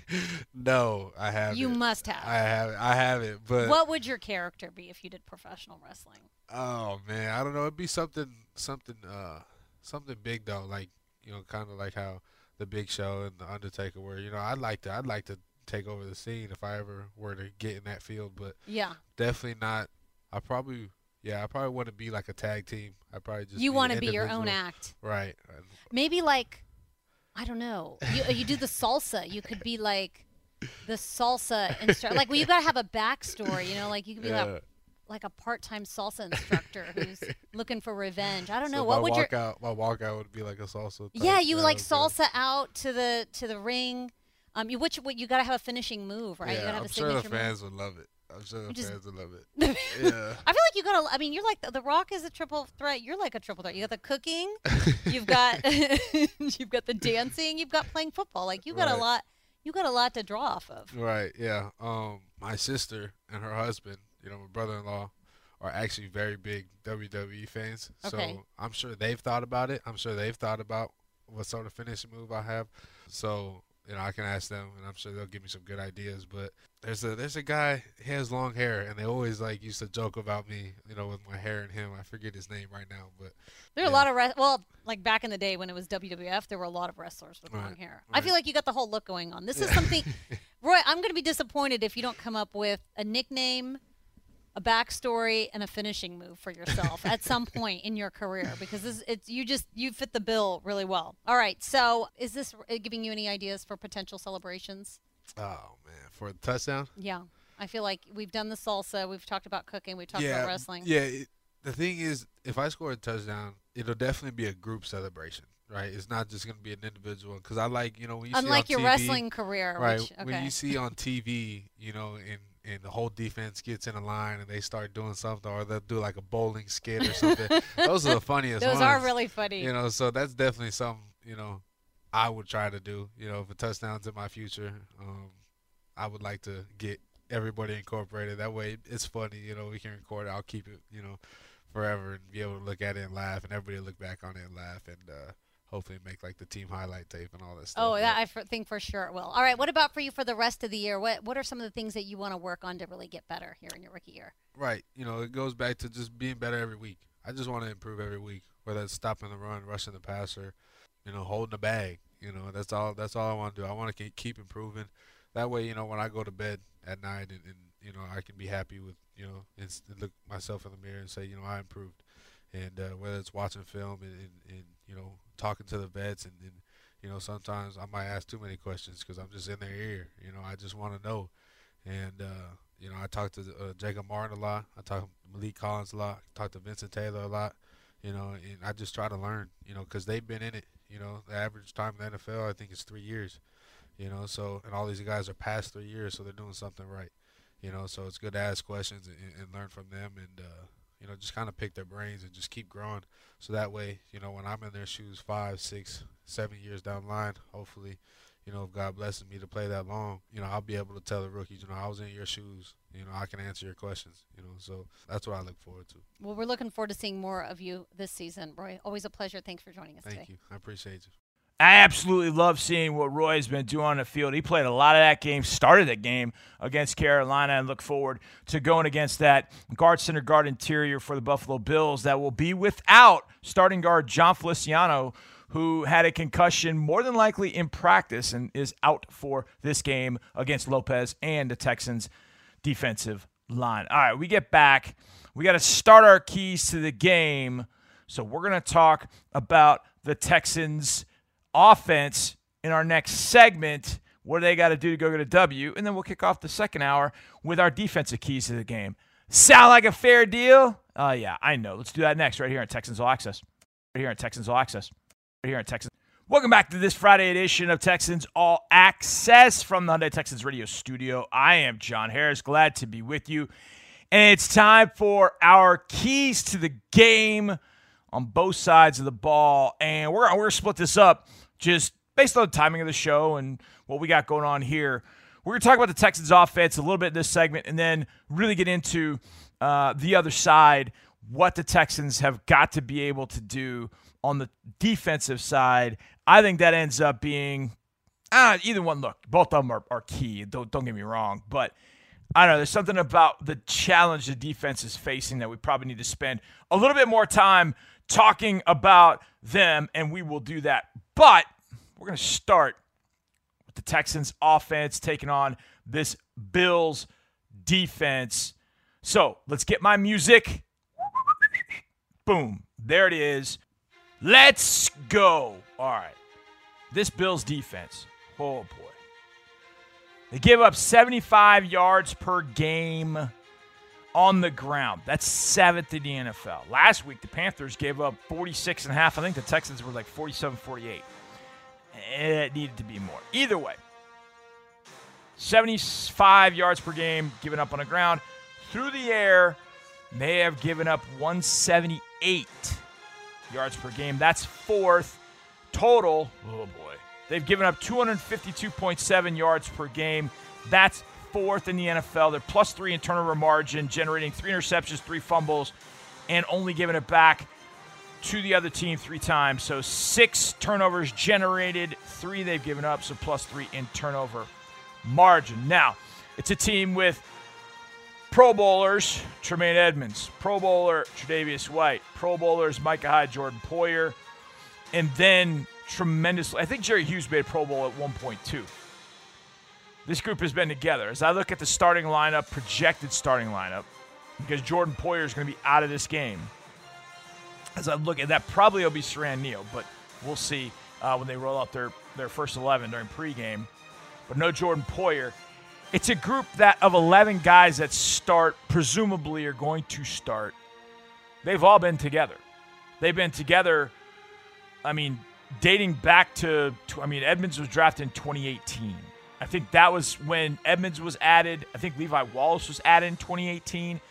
no, I haven't. you must have. I have. I haven't. But what would your character be if you did professional wrestling? Oh man, I don't know. It'd be something, something, uh, something big though. Like you know, kind of like how the Big Show and the Undertaker were. You know, I'd like to, I'd like to take over the scene if I ever were to get in that field. But Yeah, definitely not. I probably, yeah, I probably want to be like a tag team. I probably just you want to be your own act. right? Maybe like I don't know. You you do the salsa. You could be like the salsa instructor. Like well, you gotta have a backstory. You know, like you could be Yeah. like like a part-time salsa instructor who's looking for revenge. I don't know what would your walkout, my walkout would be like a salsa. Yeah, you like was good. salsa out to the to the ring. Um, you which what you got to have a finishing move, right? you got to have I'm a sure the signature fans would love it. I'm sure the just- fans would love it. Yeah. I feel like you got to. I mean, you're like the, the Rock is a triple threat. You're like a triple threat. You got the cooking, you've got you've got the dancing, you've got playing football. Like you got a lot. You got a lot to draw off of. Right. Yeah. Um, my sister and her husband, you know, my brother-in-law, are actually very big WWE fans. Okay. So I'm sure they've thought about it. I'm sure they've thought about what sort of finishing move I have. So you know, I can ask them, and I'm sure they'll give me some good ideas. But there's a there's a guy. He has long hair, and they always like used to joke about me, you know, with my hair and him. I forget his name right now, but There are a lot of re- well, like back in the day when it was WWF, there were a lot of wrestlers with long Right, hair. I feel like you got the whole look going on. This is something, Roy. I'm going to be disappointed if you don't come up with a nickname, a backstory, and a finishing move for yourself at some point in your career because this it's you just you fit the bill really well. All right, so is this uh, giving you any ideas for potential celebrations? oh man, for a touchdown. Yeah, I feel like we've done the salsa, we've talked about cooking, we've talked yeah, about wrestling. Yeah, it, the thing is, if I score a touchdown, it'll definitely be a group celebration, right? It's not just gonna be an individual. Because I like, you know, when you Unlike see on your TV, wrestling career, right? which okay. When you see on TV, you know, and and the whole defense gets in a line and they start doing something, or they'll do like a bowling skit or something. Those are the funniest. Ones. Those ones. are really funny. You know, so that's definitely something you know I would try to do. You know, if a touchdown's in my future, um, I would like to get everybody incorporated. That way, it's funny. You know, we can record it. I'll keep it. You know, forever and be able to look at it and laugh, and everybody look back on it and laugh, and uh, hopefully make like the team highlight tape and all this stuff. Oh, But- that I f- think for sure it will. All right, what about for you for the rest of the year? What What are some of the things that you want to work on to really get better here in your rookie year? Right. You know, it goes back to just being better every week. I just want to improve every week, whether it's stopping the run, rushing the passer, you know, holding the bag. You know, that's all. That's all I want to do. I want to keep improving. That way, you know, when I go to bed at night, and, and you know, I can be happy with, you know, and look myself in the mirror and say, you know, I improved. And uh, whether it's watching film and, and, and you know, talking to the vets, and, and you know, sometimes I might ask too many questions because I'm just in their ear. You know, I just want to know. And uh, you know, I talked to uh, Jacob Martin a lot. I talked to Maliek Collins a lot. I talked to Vincent Taylor a lot. You know, and I just try to learn. You know, because they've been in it. You know, the average time in the NFL I think is three years. You know, so and all these guys are past three years, so they're doing something right. You know, so it's good to ask questions and, and learn from them, and uh, you know, just kind of pick their brains and just keep growing. So that way, you know, when I'm in their shoes, five, six, seven years down the line, hopefully, you know, if God blesses me to play that long, you know, I'll be able to tell the rookies, you know, I was in your shoes. You know, I can answer your questions. You know, so that's what I look forward to. Well, we're looking forward to seeing more of you this season, Roy. Always a pleasure. Thanks for joining us Thank today. you. I appreciate you. I absolutely love seeing what Roy's been doing on the field. He played a lot of that game, started that game against Carolina, and look forward to going against that guard center guard interior for the Buffalo Bills that will be without starting guard Jon Feliciano, who had a concussion more than likely in practice and is out for this game against Lopez and the Texans defensive line. All right, we get back. We got to start our keys to the game. So we're going to talk about the Texans offense in our next segment. What do they got to do to go get a W? And then we'll kick off the second hour with our defensive keys to the game. Sound like a fair deal? Oh, yeah, I know. Let's do that next right here on Texans All Access. Right here on Texans All Access. Right here on Texans. Welcome back to this Friday edition of Texans All Access from the Hyundai Texans Radio Studio. I am John Harris. Glad to be with you. And it's time for our keys to the game on both sides of the ball. And we're, we're going to split this up just based on the timing of the show and what we got going on here. We're going to talk about the Texans offense a little bit in this segment and then really get into uh, the other side, what the Texans have got to be able to do on the defensive side. I think that ends up being uh, either one. Look, both of them are, are key. Don't, don't get me wrong. But I don't know. There's something about the challenge the defense is facing that we probably need to spend a little bit more time talking about them, and we will do that. But we're going to start with the Texans offense taking on this Bills defense. So let's get my music. Boom. There it is. Let's go. All right. This Bills defense. Oh, boy. They give up 75 yards per game on the ground. That's seventh in the NFL. Last week, the Panthers gave up 46 and a half. I think the Texans were like 47 48. It needed to be more. Either way, 75 yards per game given up on the ground. Through the air, they have given up 178 yards per game. That's fourth. Total, oh boy. They've given up 252.7 yards per game. That's fourth in the NFL. They're plus three in turnover margin, generating three interceptions, three fumbles, and only giving it back to the other team three times. So six turnovers generated, three they've given up, so plus three in turnover margin. Now, it's a team with Pro Bowlers, Tremaine Edmunds, Pro Bowler, Tre'Davious White, Pro Bowlers, Micah Hyde, Jordan Poyer, and then tremendously, I think Jerry Hughes made a Pro Bowl at 1.2. This group has been together. As I look at the starting lineup, projected starting lineup, because Jordan Poyer is going to be out of this game. As I look at that, probably it'll be Siran Neal, but we'll see uh, when they roll out their, their first 11 during pregame. But no Jordan Poyer. It's a group that of 11 guys that start, presumably are going to start. They've all been together. They've been together, I mean, dating back to, to I mean, Edmunds was drafted in 2018. I think that was when Edmunds was added. I think Levi Wallace was added in 2018.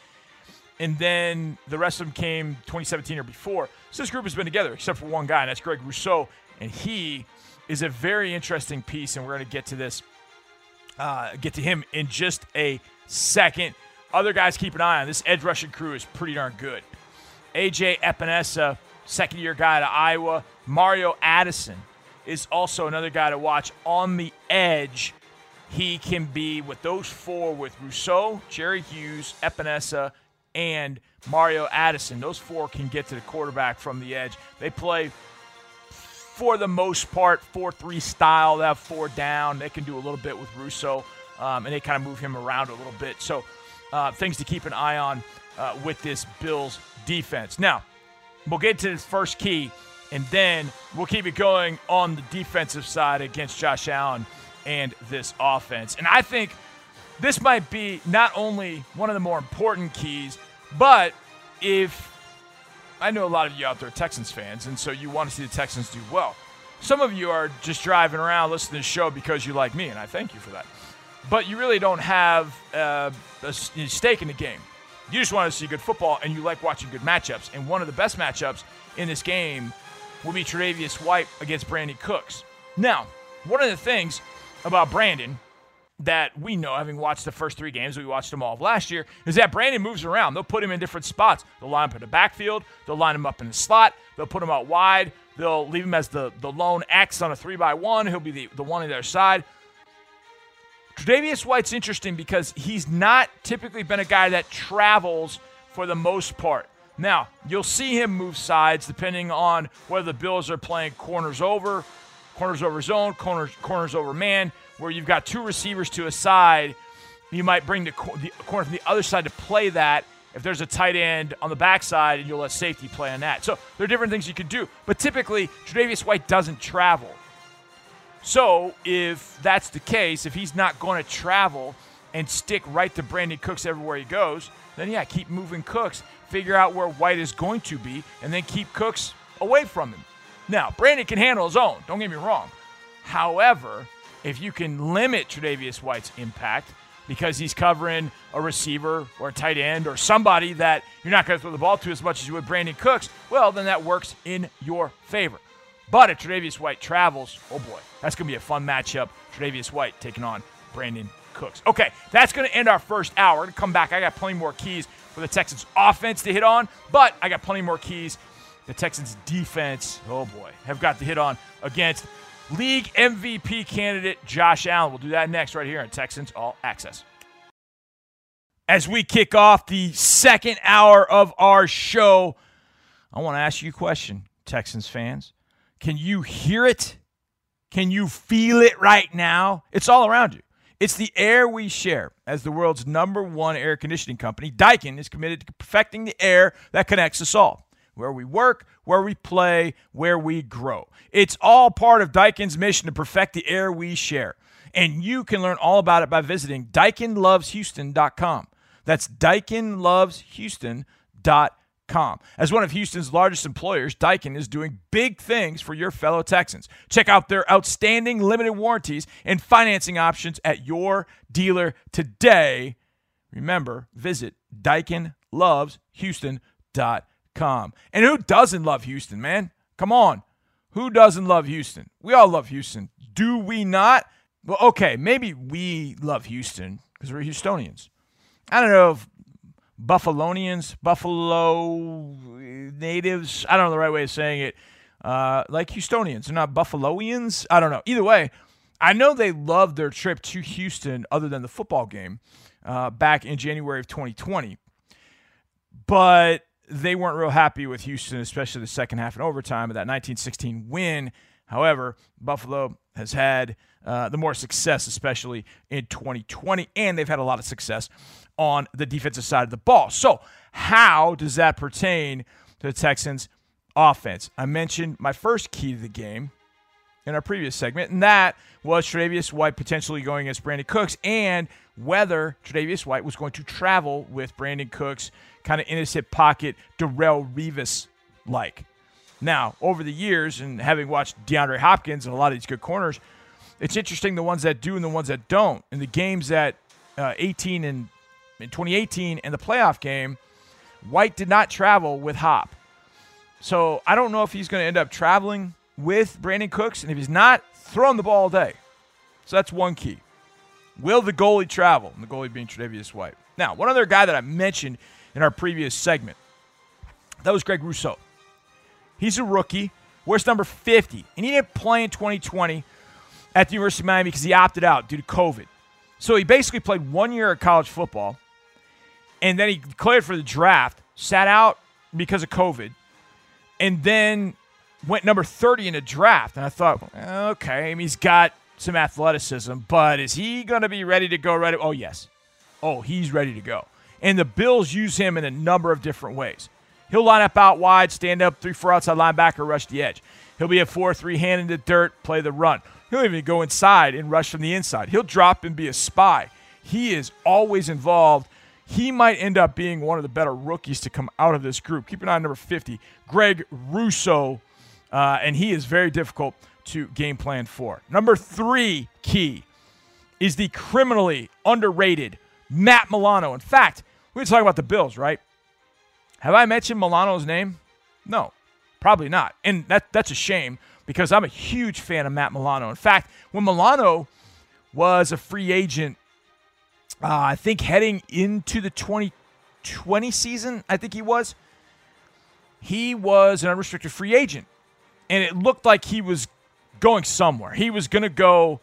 And then the rest of them came 2017 or before. So this group has been together, except for one guy, and that's Greg Rousseau. And he is a very interesting piece, and we're going to get to this, uh, get to him in just a second. Other guys keep an eye on. This edge rushing crew is pretty darn good. AJ Epenesa, second year guy to Iowa. Mario Addison is also another guy to watch on the edge. He can be with those four with Rousseau, Jerry Hughes, Epenesa, and Mario Addison. Those four can get to the quarterback from the edge. They play for the most part 4-3 style. They have four down. They can do a little bit with Rousseau, um, and they kind of move him around a little bit. So uh, things to keep an eye on uh, with this Bills defense. Now, we'll get to this first key, and then we'll keep it going on the defensive side against Josh Allen and this offense. And I think this might be not only one of the more important keys, but if I know a lot of you out there are Texans fans, and so you want to see the Texans do well. Some of you are just driving around listening to the show because you like me, and I thank you for that. But you really don't have uh, a stake in the game. You just want to see good football, and you like watching good matchups. And one of the best matchups in this game will be Tre'Davious White against Brandin Cooks. Now, one of the things about Brandin that we know, having watched the first three games, we watched them all of last year, is that Brandin moves around. They'll put him in different spots. They'll line him up in the backfield. They'll line him up in the slot. They'll put him out wide. They'll leave him as the, the lone X on a three by one. He'll be the, the one on the other side. Tre'Davious White's interesting because he's not typically been a guy that travels for the most part. Now, you'll see him move sides depending on whether the Bills are playing corners over, corners over zone, corners corners over man, where you've got two receivers to a side. You might bring the, the corner from the other side to play that. If there's a tight end on the backside, and you'll let safety play on that. So there are different things you can do. But typically, Tre'Davious White doesn't travel. So if that's the case, if he's not going to travel and stick right to Brandin Cooks everywhere he goes, then yeah, keep moving Cooks. Figure out where White is going to be, and then keep Cooks away from him. Now, Brandin can handle his own, don't get me wrong. However, if you can limit Tre'Davious White's impact because he's covering a receiver or a tight end or somebody that you're not going to throw the ball to as much as you would Brandin Cooks, well, then that works in your favor. But if Tre'Davious White travels, oh boy, that's going to be a fun matchup. Tre'Davious White taking on Brandin Cooks. Okay, that's going to end our first hour. Come back. I got plenty more keys for the Texans offense to hit on, but I got plenty more keys the Texans defense, oh boy, have got to hit on against league MVP candidate Josh Allen. We'll do that next right here on Texans All Access. As we kick off the second hour of our show, I want to ask you a question, Texans fans. Can you hear it? Can you feel it right now? It's all around you. It's the air we share. As the world's number one air conditioning company, Daikin is committed to perfecting the air that connects us all where we work, where we play, where we grow. It's all part of Daikin's mission to perfect the air we share. And you can learn all about it by visiting DaikinLovesHouston.com. That's DaikinLovesHouston.com. As one of Houston's largest employers, Daikin is doing big things for your fellow Texans. Check out their outstanding limited warranties and financing options at your dealer today. Remember, visit DaikinLovesHouston.com. And who doesn't love Houston, man? Come on. Who doesn't love Houston? We all love Houston. Do we not? Well, okay, maybe we love Houston because we're Houstonians. I don't know if Buffalonians, Buffalo natives, I don't know the right way of saying it, uh, like Houstonians. They're not Buffaloians. I don't know. Either way, I know they loved their trip to Houston other than the football game uh, back in January of 2020. But they weren't real happy with Houston, especially the second half and overtime of that 1916 win. However, Buffalo has had uh, the more success, especially in 2020, and they've had a lot of success on the defensive side of the ball. So, how does that pertain to the Texans' offense? I mentioned my first key to the game in our previous segment, and that was Tre'Davious White potentially going against Brandin Cooks and whether Tre'Davious White was going to travel with Brandin Cooks kind of innocent pocket Darrelle Revis like. Now, over the years, and having watched DeAndre Hopkins and a lot of these good corners, it's interesting the ones that do and the ones that don't. In the games that uh, 18 and in 2018 in the playoff game, White did not travel with Hop. So I don't know if he's going to end up traveling with Brandin Cooks, and if he's not, throw him the ball all day. So that's one key. Will the goalie travel? And the goalie being Tre'Davious White. Now, one other guy that I mentioned in our previous segment, that was Greg Rousseau. He's a rookie, wears number 50, and he didn't play in 2020 at the University of Miami because he opted out due to COVID. So he basically played one year of college football, and then he declared for the draft, sat out because of COVID, and then went number 30 in a draft. And I thought, okay, he's got some athleticism, but is he going to be ready to go right? Oh, yes. Oh, he's ready to go. And the Bills use him in a number of different ways. He'll line up out wide, stand up, three, four outside linebacker, rush the edge. He'll be a 4 3 hand in the dirt, play the run. He'll even go inside and rush from the inside. He'll drop and be a spy. He is always involved. He might end up being one of the better rookies to come out of this group. Keep an eye on number 50, Greg Rousseau, uh, and he is very difficult to game plan for. Number three key is the criminally underrated Matt Milano. In fact, we talking about the Bills, right? Have I mentioned Milano's name? No, probably not. And that that's a shame because I'm a huge fan of Matt Milano. In fact, when Milano was a free agent, uh, I think heading into the 2020 season, I think he was, he was an unrestricted free agent. And it looked like he was going somewhere. He was going to go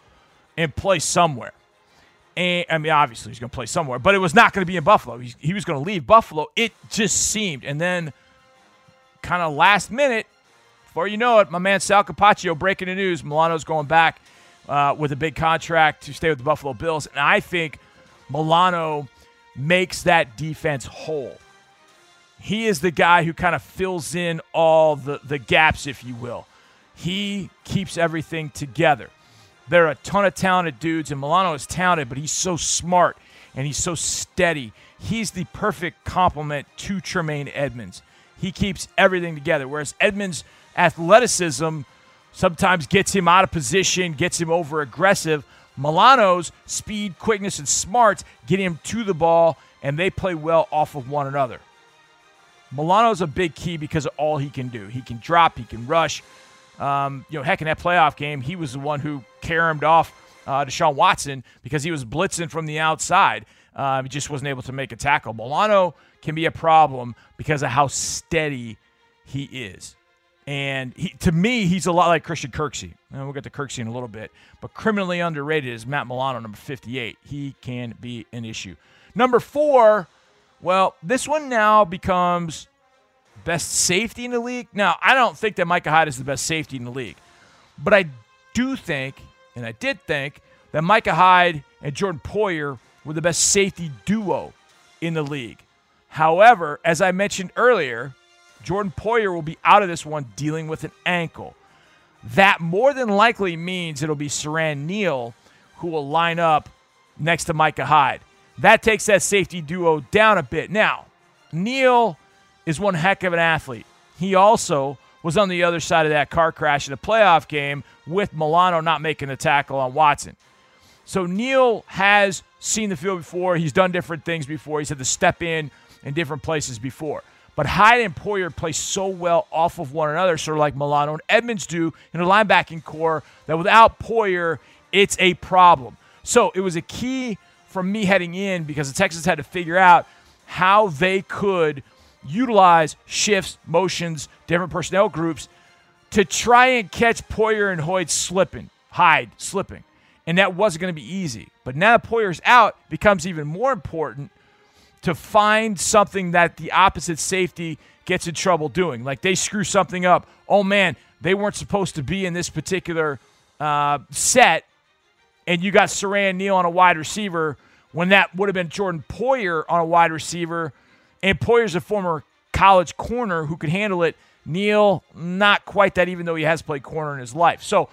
and play somewhere. And I mean, obviously, he's going to play somewhere, but it was not going to be in Buffalo. He, he was going to leave Buffalo. It just seemed. And then, kind of last minute, before you know it, my man Sal Capaccio breaking the news Milano's going back uh, with a big contract to stay with the Buffalo Bills. And I think Milano makes that defense whole. He is the guy who kind of fills in all the, the gaps, if you will. He keeps everything together. There are a ton of talented dudes, and Milano is talented, but he's so smart and he's so steady. He's the perfect complement to Tremaine Edmunds. He keeps everything together. Whereas Edmunds' athleticism sometimes gets him out of position, gets him over aggressive. Milano's speed, quickness, and smarts get him to the ball, and they play well off of one another. Milano's a big key because of all he can do. He can drop, he can rush. Um, you know, heck, in that playoff game, he was the one who caromed off uh, Deshaun Watson because he was blitzing from the outside. Uh, he just wasn't able to make a tackle. Milano can be a problem because of how steady he is. And he, to me, he's a lot like Christian Kirksey. And we'll get to Kirksey in a little bit. But criminally underrated is Matt Milano, number 58. He can be an issue. Number four, well, this one now becomes best safety in the league. Now, I don't think that Micah Hyde is the best safety in the league. But I do think, and I did think, that Micah Hyde and Jordan Poyer were the best safety duo in the league. However, as I mentioned earlier, Jordan Poyer will be out of this one dealing with an ankle. That more than likely means it'll be Siran Neal who will line up next to Micah Hyde. That takes that safety duo down a bit. Now, Neal is one heck of an athlete. He also was on the other side of that car crash in a playoff game with Milano not making the tackle on Watson. So Neal has seen the field before. He's done different things before. He's had to step in in different places before. But Hyde and Poyer play so well off of one another, sort of like Milano and Edmunds do in a linebacking core, that without Poyer, it's a problem. So it was a key for me heading in because the Texans had to figure out how they could utilize shifts, motions, different personnel groups to try and catch Poyer and Hoyt slipping, Hyde slipping. And that wasn't going to be easy. But now that Poyer's out, becomes even more important to find something that the opposite safety gets in trouble doing. Like they screw something up. Oh man, they weren't supposed to be in this particular uh, set, and you got Siran Neal on a wide receiver when that would have been Jordan Poyer on a wide receiver. And Poyer's a former college corner who could handle it. Neal, not quite that, even though he has played corner in his life. So,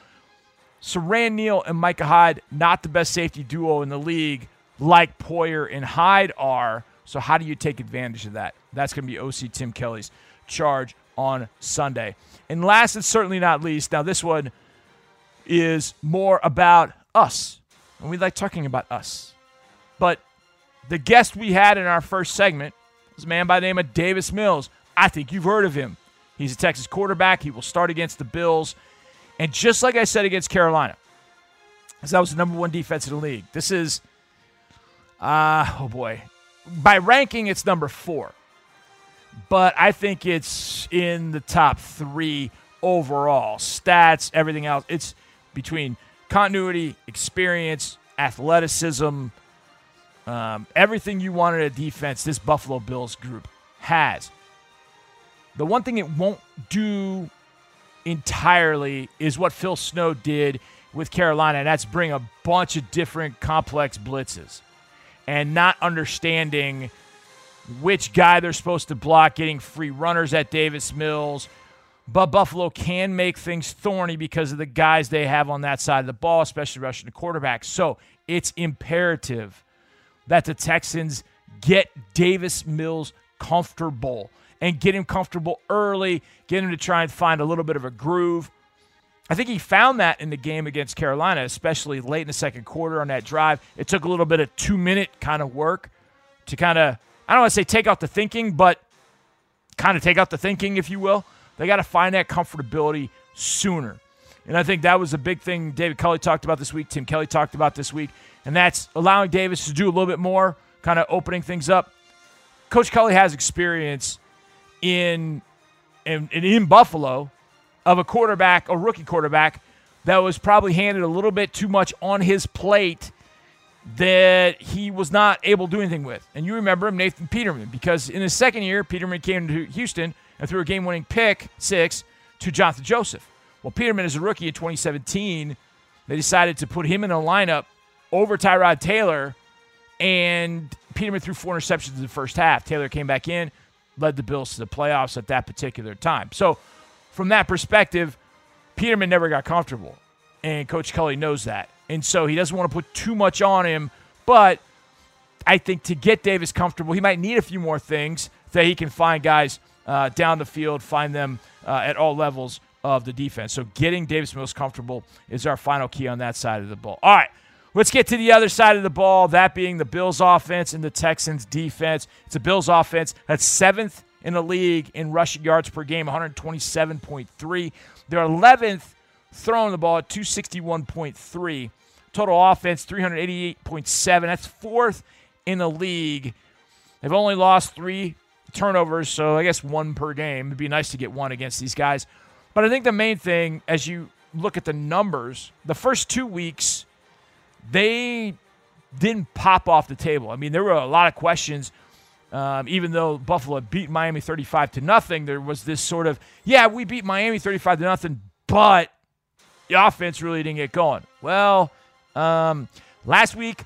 Siran Neal and Micah Hyde, not the best safety duo in the league, like Poyer and Hyde are. So, how do you take advantage of that? That's going to be OC Tim Kelly's charge on Sunday. And last and certainly not least, now this one, is more about us. And we like talking about us. But the guest we had in our first segment was a man by the name of Davis Mills. I think you've heard of him. He's a Texas quarterback. He will start against the Bills. And just like I said against Carolina, because that was the number one defense in the league, this is, uh, oh boy, by ranking, it's number four. But I think it's in the top three overall. Stats, everything else. It's between continuity, experience, athleticism, um, everything you wanted a defense, this Buffalo Bills group has. The one thing it won't do entirely is what Phil Snow did with Carolina, and that's bring a bunch of different complex blitzes and not understanding which guy they're supposed to block, getting free runners at Davis Mills. But Buffalo can make things thorny because of the guys they have on that side of the ball, especially rushing the quarterback. So it's imperative that the Texans get Davis Mills comfortable and get him comfortable early, get him to try and find a little bit of a groove. I think he found that in the game against Carolina, especially late in the second quarter on that drive. It took a little bit of two minute kind of work to kind of, I don't want to say take out the thinking, but kind of take out the thinking, if you will. They got to find that comfortability sooner. And I think that was a big thing David Culley talked about this week, Tim Kelly talked about this week, and that's allowing Davis to do a little bit more, kind of opening things up. Coach Culley has experience in, in, in Buffalo of a quarterback, a rookie quarterback, that was probably handed a little bit too much on his plate that he was not able to do anything with. And you remember him, Nathan Peterman, because in his second year, Peterman came to Houston and threw a game winning pick six to Johnathan Joseph. Well, Peterman is a rookie in 2017. They decided to put him in a lineup over Tyrod Taylor, and Peterman threw four interceptions in the first half. Taylor came back in, led the Bills to the playoffs at that particular time. So, from that perspective, Peterman never got comfortable, and Coach Culley knows that. And so he doesn't want to put too much on him, but I think to get Davis comfortable, he might need a few more things that he can find guys uh, down the field, find them uh, at all levels of the defense. So getting Davis most comfortable is our final key on that side of the ball. All right. Let's get to the other side of the ball, that being the Bills offense and the Texans defense. It's a Bills offense that's seventh in the league in rushing yards per game, 127.3. They're 11th throwing the ball at 261.3. Total offense, 388.7. That's fourth in the league. They've only lost three turnovers, so I guess one per game. It'd be nice to get one against these guys. But I think the main thing, as you look at the numbers, the first two weeks, they didn't pop off the table. I mean, there were a lot of questions. Um, even though Buffalo beat Miami 35 to nothing, there was this sort of, yeah, we beat Miami 35 to nothing, but the offense really didn't get going. Well, um, last week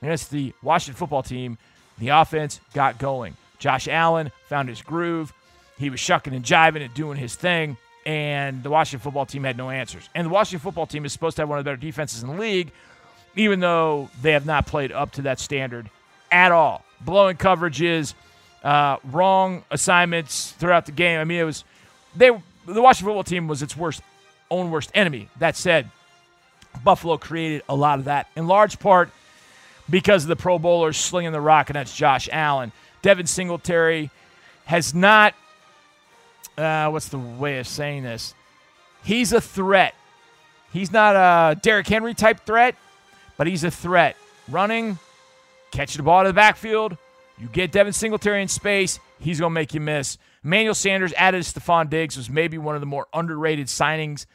against the Washington football team, the offense got going. Josh Allen found his groove. He was shucking and jiving and doing his thing, and the Washington football team had no answers. And the Washington football team is supposed to have one of the better defenses in the league, even though they have not played up to that standard at all. Blowing coverages, uh, wrong assignments throughout the game. I mean, it was they. The Washington football team was its worst, own worst enemy. That said, Buffalo created a lot of that in large part because of the Pro Bowlers slinging the rock, and that's Josh Allen. Devin Singletary has not. Uh, what's the way of saying this? He's a threat. He's not a Derrick Henry type threat, but he's a threat. Running, catching the ball to the backfield. You get Devin Singletary in space, he's going to make you miss. Emmanuel Sanders added Stefon Diggs was maybe one of the more underrated signings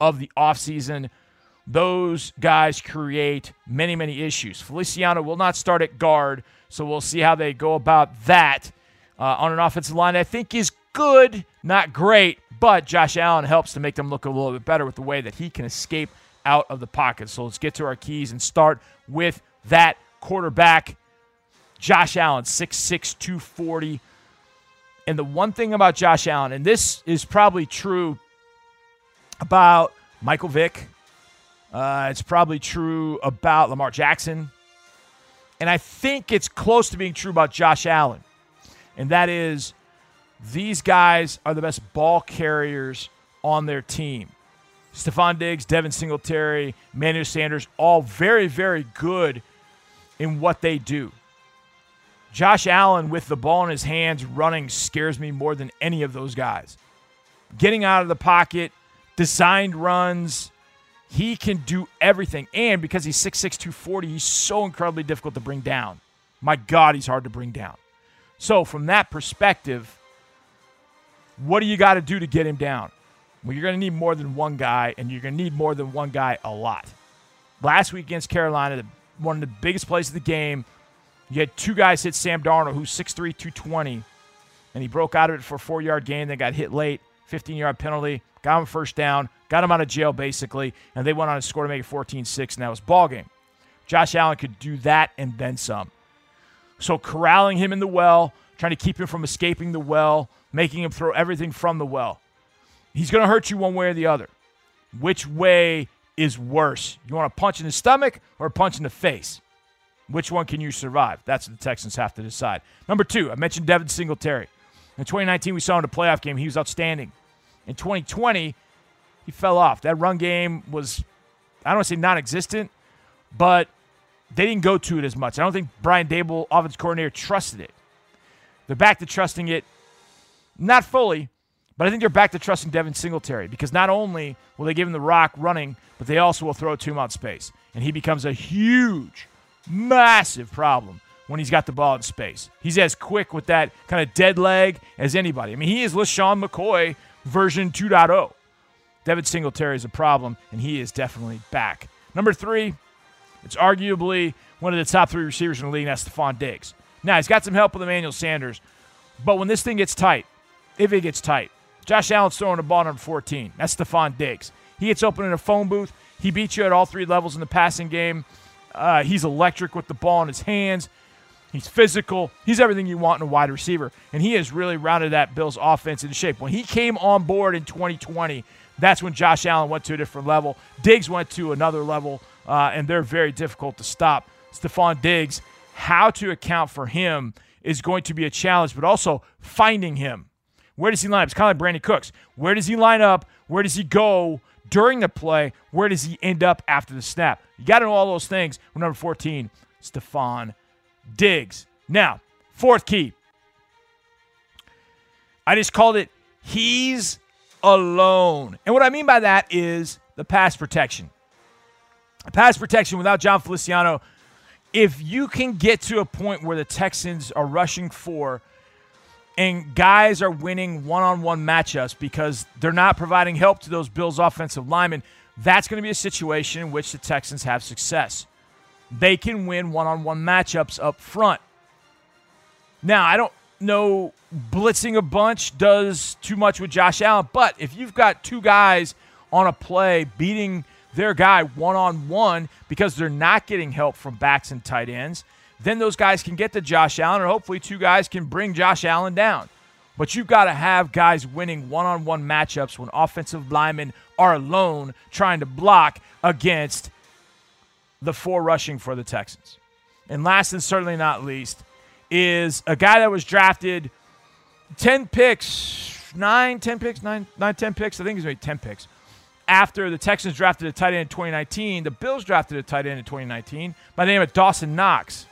of the offseason. Those guys create many, many issues. Feliciano will not start at guard, so we'll see how they go about that uh, on an offensive line. I think is good, not great, but Josh Allen helps to make them look a little bit better with the way that he can escape out of the pocket. So let's get to our keys and start with that quarterback, Josh Allen, 6'6, 240. And the one thing about Josh Allen, and this is probably true about Michael Vick, uh, it's probably true about Lamar Jackson, and I think it's close to being true about Josh Allen, and that is these guys are the best ball carriers on their team. Stefon Diggs, Devin Singletary, Manuel Sanders, all very, very good in what they do. Josh Allen with the ball in his hands running scares me more than any of those guys. Getting out of the pocket, designed runs, he can do everything. And because he's 6'6, 240, he's so incredibly difficult to bring down. My God, he's hard to bring down. So, from that perspective, what do you got to do to get him down? Well, you're going to need more than one guy, and you're going to need more than one guy a lot. Last week against Carolina, one of the biggest plays of the game, you had two guys hit Sam Darnold, who's 6'3, 220, and he broke out of it for a four yard gain, then got hit late, 15 yard penalty, got him first down, got him out of jail basically, and they went on to score to make it 14 6, and that was ball game. Josh Allen could do that and then some. So corralling him in the well, trying to keep him from escaping the well, making him throw everything from the well. He's going to hurt you one way or the other. Which way is worse? You want a punch in the stomach or a punch in the face? Which one can you survive? That's what the Texans have to decide. Number two, I mentioned Devin Singletary. In 2019, we saw him in a playoff game, he was outstanding. In 2020, he fell off. That run game was, I don't want to say non existent, but they didn't go to it as much. I don't think Brian Daboll, offense coordinator, trusted it. They're back to trusting it, not fully, but I think they're back to trusting Devin Singletary because not only will they give him the rock running, but they also will throw to him out space. And he becomes a huge, massive problem when he's got the ball in space. He's as quick with that kind of dead leg as anybody. I mean, he is LeSean McCoy version 2.0. Devin Singletary is a problem, and he is definitely back. Number three, it's arguably one of the top three receivers in the league, that's Stefon Diggs. Now, he's got some help with Emmanuel Sanders, but when this thing gets tight, if it gets tight, Josh Allen's throwing the ball number 14. That's Stefon Diggs. He gets open in a phone booth. He beats you at all three levels in the passing game. Uh, he's electric with the ball in his hands. He's physical. He's everything you want in a wide receiver. And he has really rounded that Bills offense into shape. When he came on board in 2020, that's when Josh Allen went to a different level. Diggs went to another level, uh, and they're very difficult to stop. Stefon Diggs, how to account for him is going to be a challenge, but also finding him. Where does he line up? It's kind of like Brandin Cooks. Where does he line up? Where does he go during the play? Where does he end up after the snap? You got to know all those things. With number 14, Stefon Diggs. Now, fourth key. I just called it he's alone. And what I mean by that is the pass protection. Pass protection without Jon Feliciano, if you can get to a point where the Texans are rushing for and guys are winning one-on-one matchups because they're not providing help to those Bills offensive linemen, that's going to be a situation in which the Texans have success. They can win one-on-one matchups up front. Now, I don't know blitzing a bunch does too much with Josh Allen, but if you've got two guys on a play beating their guy one-on-one because they're not getting help from backs and tight ends, then those guys can get to Josh Allen, or hopefully two guys can bring Josh Allen down. But you've got to have guys winning one on one matchups when offensive linemen are alone trying to block against the four rushing for the Texans. And last and certainly not least is a guy that was drafted 10 picks, 9, 10 picks, 9, 9 10 picks. I think he's made 10 picks. After the Texans drafted a tight end in 2019, the Bills drafted a tight end in 2019 by the name of Dawson Knox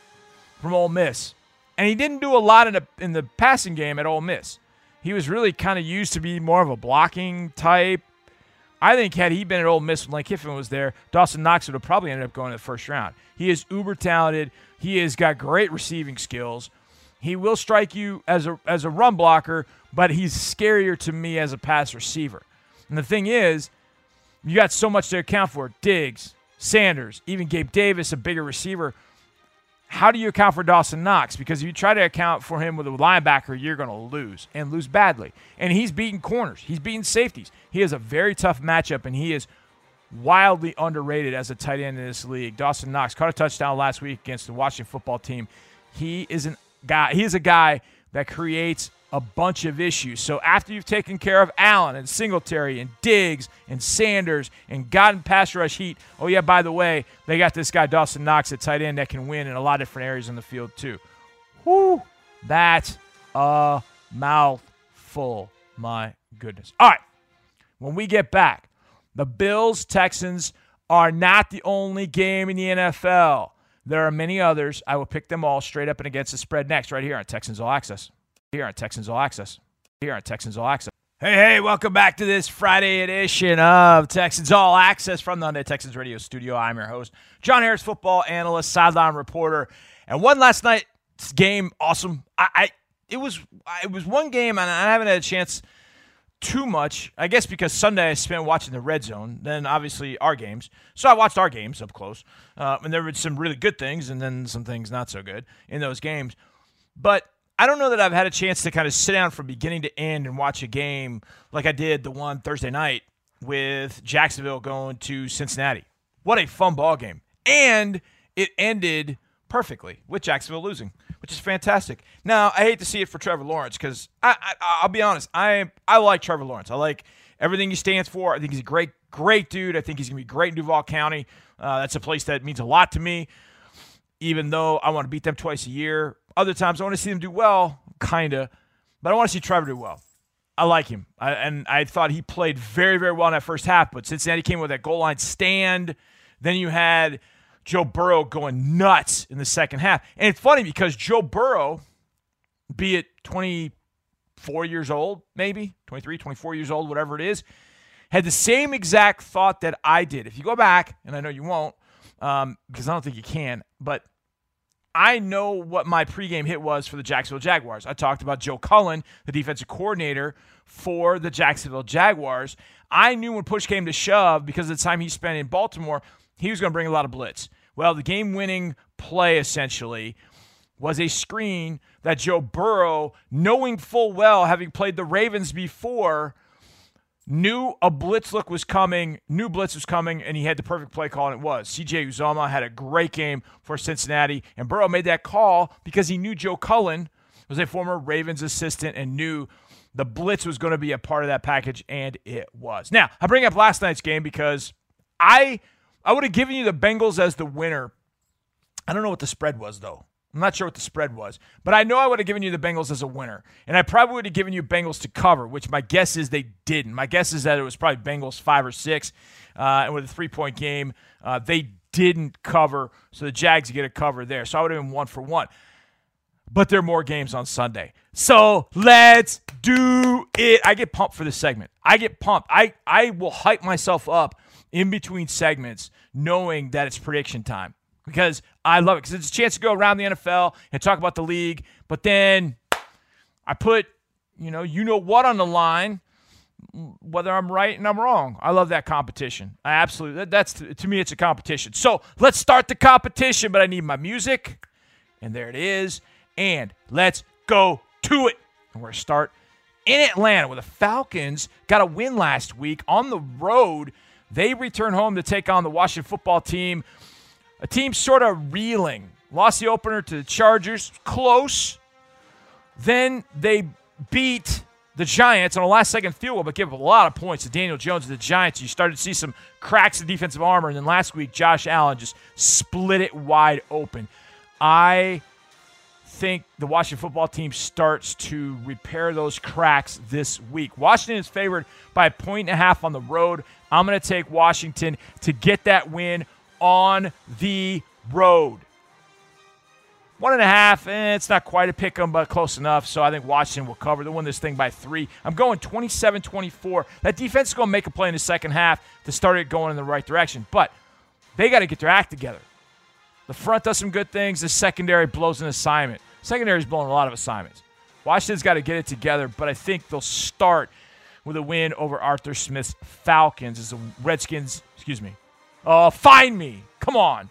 from Ole Miss. And he didn't do a lot in the, in the passing game at Ole Miss. He was really kind of used to be more of a blocking type. I think had he been at Ole Miss when Lane Kiffin was there, Dawson Knox would have probably ended up going in the first round. He is uber talented. He has got great receiving skills. He will strike you as a as a run blocker, but he's scarier to me as a pass receiver. And the thing is, you got so much to account for. Diggs, Sanders, even Gabe Davis, a bigger receiver how do you account for Dawson Knox? Because if you try to account for him with a linebacker, you're going to lose and lose badly. And he's beating corners, he's beating safeties. He has a very tough matchup, and he is wildly underrated as a tight end in this league. Dawson Knox caught a touchdown last week against the Washington football team. He is a guy. He is a guy that creates a bunch of issues. So after you've taken care of Allen and Singletary and Diggs and Sanders and gotten pass rush heat, oh yeah, by the way, they got this guy Dawson Knox at tight end that can win in a lot of different areas in the field too. Whoo, that's a mouthful. My goodness. All right, when we get back, The Bills Texans are not the only game in the NFL. There are many others. I will pick them all straight up and against the spread next, right here on Texans All Access. Here on Texans All Access. Here on Texans All Access. Hey, hey, welcome back to this Friday edition of Texans All Access from the Hyundai Texans Radio Studio. I'm your host, John Harris, football analyst, sideline reporter. And one last night's game, awesome. I, I it was it was one game, and I haven't had a chance too much. I guess because Sunday I spent watching the red zone, then obviously our games. So I watched our games up close, uh, and there were some really good things, and then some things not so good in those games. But I don't know that I've had a chance to kind of sit down from beginning to end and watch a game like I did the one Thursday night with Jacksonville going to Cincinnati. What a fun ball game. And it ended perfectly with Jacksonville losing, which is fantastic. Now, I hate to see it for Trevor Lawrence because I, I, will be honest, I I like Trevor Lawrence. I like everything he stands for. I think he's a great, great dude. I think he's going to be great in Duval County. Uh, that's a place that means a lot to me, even though I want to beat them twice a year. Other times I want to see them do well, kind of, but I want to see Trevor do well. I like him. I, and I thought he played very, very well in that first half, but Cincinnati came with that goal line stand. Then you had Joe Burrow going nuts in the second half. And it's funny because Joe Burrow, be it 24 years old, maybe 23, 24 years old, whatever it is, had the same exact thought that I did. If you go back, and I know you won't, um, because I don't think you can, but I know what my pregame hit was for the Jacksonville Jaguars. I talked about Joe Cullen, the defensive coordinator for the Jacksonville Jaguars. I knew when push came to shove, because of the time he spent in Baltimore, he was going to bring a lot of blitz. Well, the game winning play essentially was a screen that Joe Burrow, knowing full well, having played the Ravens before, knew a blitz look was coming, knew blitz was coming, and he had the perfect play call, and it was. CJ Uzomah had a great game for Cincinnati, and Burrow made that call because he knew Joe Cullen was a former Ravens assistant and knew the blitz was going to be a part of that package, and it was. Now, I bring up last night's game because I I would have given you the Bengals as the winner. I don't know what the spread was, though. I'm not sure what the spread was, but I know I would have given you the Bengals as a winner. And I probably would have given you Bengals to cover, which my guess is they didn't. My guess is that it was probably Bengals five or six. Uh, and with a three point game, uh, they didn't cover. So the Jags get a cover there. So I would have been one for one. But there are more games on Sunday. So let's do it. I get pumped for this segment. I get pumped. I, I will hype myself up in between segments knowing that it's prediction time because I love it because it's a chance to go around the NFL and talk about the league. But then I put, you know, you know what on the line, whether I'm right and I'm wrong. I love that competition. I absolutely, that, that's to me, it's a competition. So let's start the competition, but I need my music. And there it is. And let's go to it. And we're going to start in Atlanta where the Falcons got a win last week on the road they return home to take on the Washington football team. A team sort of reeling. Lost the opener to the Chargers. Close. Then they beat the Giants on a last second field goal, but give up a lot of points to Daniel Jones and the Giants. You started to see some cracks in defensive armor. And then last week, Josh Allen just split it wide open. I think the Washington football team starts to repair those cracks this week. Washington is favored by a point and a half on the road. I'm going to take Washington to get that win on the road. One and a half, eh, it's not quite a pick 'em, but close enough. So I think Washington will cover. They'll win this thing by three. I'm going 27 24. That defense is going to make a play in the second half to start it going in the right direction. But they got to get their act together. The front does some good things. The secondary blows an assignment. Secondary's blowing a lot of assignments. Washington's got to get it together, but I think they'll start – with a win over Arthur Smith's Falcons as the Redskins, excuse me. Oh, find me. Come on.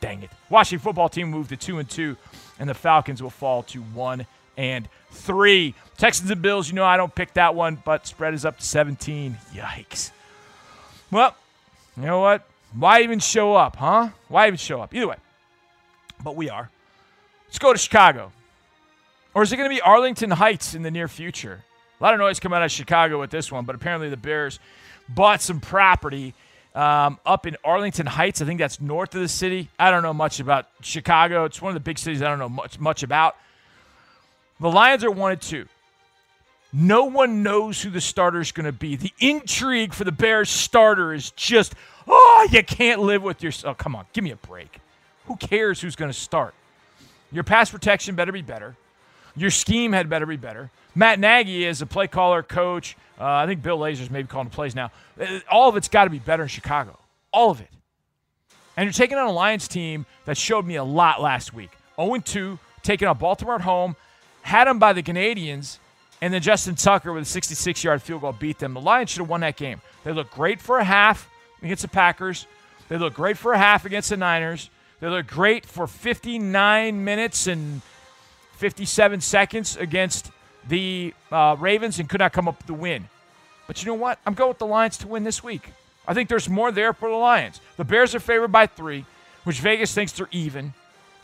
Dang it. Washington football team moved to 2 and 2 and the Falcons will fall to 1 and 3. Texans and Bills, you know I don't pick that one, but spread is up to 17. Yikes. Well, you know what? Why even show up, huh? Why even show up? Either way. But we are. Let's go to Chicago. Or is it going to be Arlington Heights in the near future? A lot of noise coming out of Chicago with this one, but apparently the Bears bought some property um, up in Arlington Heights. I think that's north of the city. I don't know much about Chicago. It's one of the big cities I don't know much much about. The Lions are one and two. No one knows who the starter is going to be. The intrigue for the Bears starter is just, oh, you can't live with yourself. Oh, come on, give me a break. Who cares who's going to start? Your pass protection better be better. Your scheme had better be better. Matt Nagy is a play caller, coach. Uh, I think Bill Lazor's maybe calling the plays now. Uh, All of it's got to be better in Chicago. All of it. And you're taking on a Lions team that showed me a lot last week. 0 2, taking on Baltimore at home, had them by the Canadians, and then Justin Tucker with a 66 yard field goal beat them. The Lions should have won that game. They looked great for a half against the Packers. They looked great for a half against the Niners. They looked great for 59 minutes and 57 seconds against the uh, Ravens and could not come up with the win. But you know what? I'm going with the Lions to win this week. I think there's more there for the Lions. The Bears are favored by three, which Vegas thinks they're even.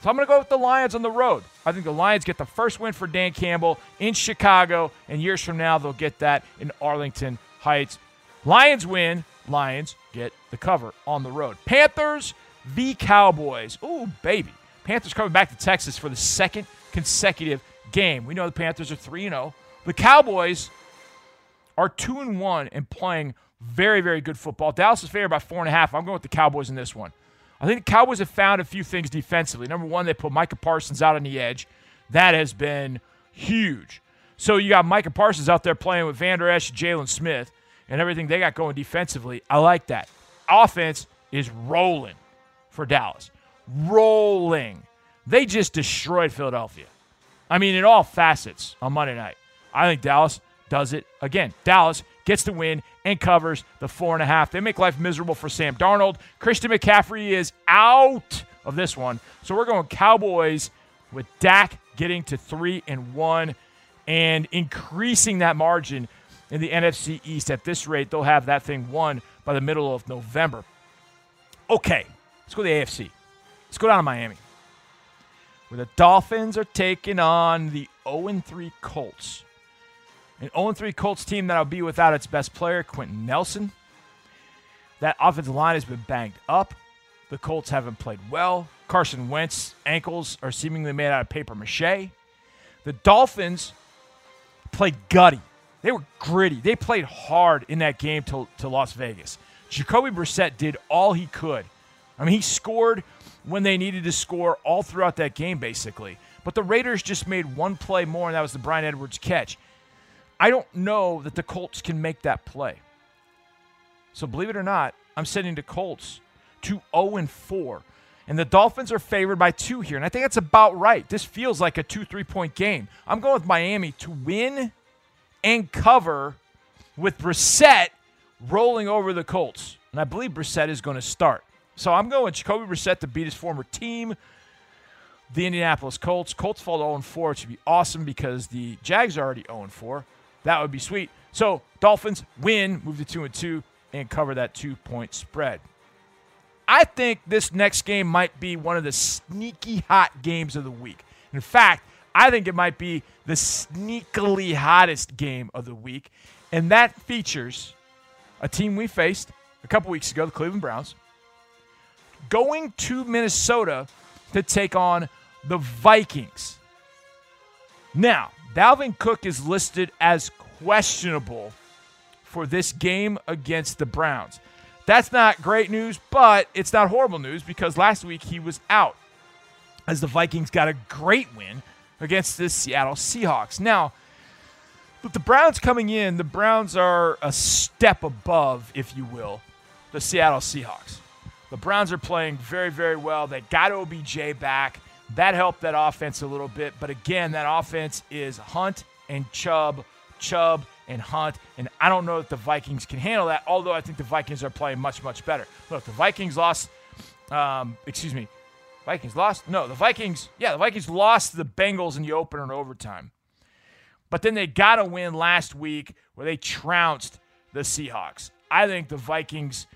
So I'm going to go with the Lions on the road. I think the Lions get the first win for Dan Campbell in Chicago, and years from now, they'll get that in Arlington Heights. Lions win. Lions get the cover on the road. Panthers v. Cowboys. Ooh, baby. Panthers coming back to Texas for the second consecutive game. We know the Panthers are 3 0. The Cowboys are 2 and 1 and playing very, very good football. Dallas is favored by 4.5. I'm going with the Cowboys in this one. I think the Cowboys have found a few things defensively. Number one, they put Micah Parsons out on the edge. That has been huge. So you got Micah Parsons out there playing with Vander Esch, Jaylon Smith, and everything they got going defensively. I like that. Offense is rolling for Dallas. Rolling. They just destroyed Philadelphia. I mean, in all facets on Monday night. I think Dallas does it again. Dallas gets the win and covers the four and a half. They make life miserable for Sam Darnold. Christian McCaffrey is out of this one. So we're going Cowboys with Dak getting to three and one and increasing that margin in the NFC East. At this rate, they'll have that thing won by the middle of November. Okay, let's go to the AFC. Let's go down to Miami. Where the Dolphins are taking on the 0 3 Colts. An 0 3 Colts team that'll be without its best player, Quenton Nelson. That offensive line has been banged up. The Colts haven't played well. Carson Wentz ankles are seemingly made out of paper mache. The Dolphins played gutty. They were gritty. They played hard in that game to, to Las Vegas. Jacoby Brissett did all he could. I mean, he scored when they needed to score all throughout that game, basically. But the Raiders just made one play more, and that was the Bryan Edwards catch. I don't know that the Colts can make that play. So believe it or not, I'm sending the Colts to 0 and 4. And the Dolphins are favored by two here. And I think that's about right. This feels like a two, three point game. I'm going with Miami to win and cover with Brissett rolling over the Colts. And I believe Brissett is going to start. So I'm going Jacoby Brissett to beat his former team, the Indianapolis Colts. Colts fall to 0 4, which would be awesome because the Jags are already 0 4. That would be sweet. So Dolphins win, move to 2 and 2, and cover that two point spread. I think this next game might be one of the sneaky hot games of the week. In fact, I think it might be the sneakily hottest game of the week. And that features a team we faced a couple weeks ago, the Cleveland Browns, going to Minnesota to take on the Vikings. Now, Dalvin Cook is listed as questionable for this game against the Browns. That's not great news, but it's not horrible news because last week he was out as the Vikings got a great win against the Seattle Seahawks. Now, with the Browns coming in, the Browns are a step above, if you will, the Seattle Seahawks. The Browns are playing very, very well. They got OBJ back. That helped that offense a little bit. But again, that offense is Hunt and Chubb, Chubb and Hunt. And I don't know if the Vikings can handle that, although I think the Vikings are playing much, much better. Look, the Vikings lost, um, excuse me, Vikings lost? No, the Vikings, yeah, the Vikings lost the Bengals in the opener in overtime. But then they got a win last week where they trounced the Seahawks. I think the Vikings,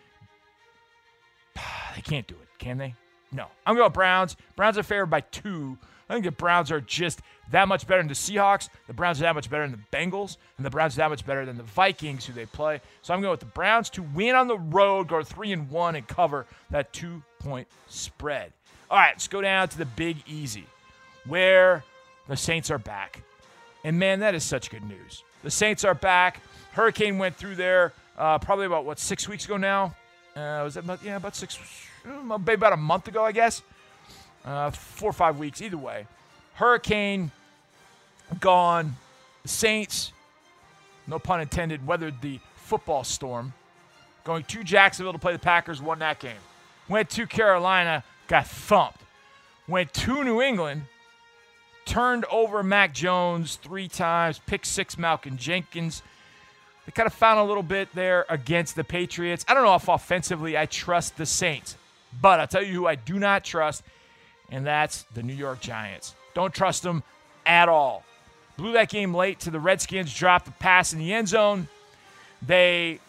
they can't do it, can they? No. I'm going Browns. Browns are favored by two. I think the Browns are just that much better than the Seahawks. The Browns are that much better than the Bengals. And the Browns are that much better than the Vikings, who they play. So I'm going with the Browns to win on the road, go three and one, and cover that two point spread. All right, let's go down to the Big Easy, where the Saints are back. And man, that is such good news. The Saints are back. Hurricane went through there uh, probably about what six weeks ago now. Uh, was that about yeah about six maybe about a month ago I guess. Uh, four or five weeks either way. Hurricane gone. Saints, no pun intended, weathered the football storm. Going to Jacksonville to play the Packers, won that game. Went to Carolina, got thumped. Went to New England, turned over Mac Jones three times, picked six Malcolm Jenkins. They kind of found a little bit there against the Patriots. I don't know if offensively I trust the Saints, but I'll tell you who I do not trust, and that's the New York Giants. Don't trust them at all. Blew that game late to the Redskins, dropped the pass in the end zone. They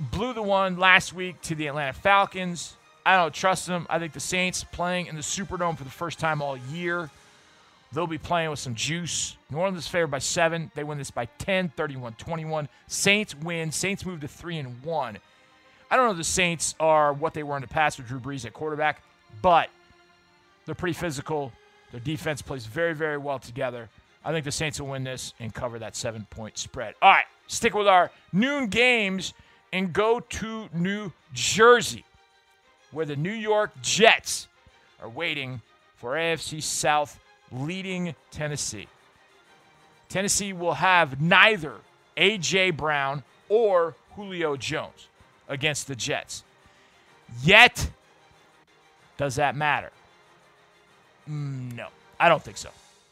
blew the one last week to the Atlanta Falcons. I don't trust them. I think the Saints playing in the Superdome for the first time all year. They'll be playing with some juice. New Orleans is favored by seven. They win this by 10, 31 21. Saints win. Saints move to 3 and 1. I don't know if the Saints are what they were in the past with Drew Brees at quarterback, but they're pretty physical. Their defense plays very, very well together. I think the Saints will win this and cover that seven point spread. All right, stick with our noon games and go to New Jersey, where the New York Jets are waiting for AFC South leading Tennessee. Tennessee will have neither A.J. Brown or Julio Jones against the Jets. Yet, does that matter? Mm, no, I don't think so.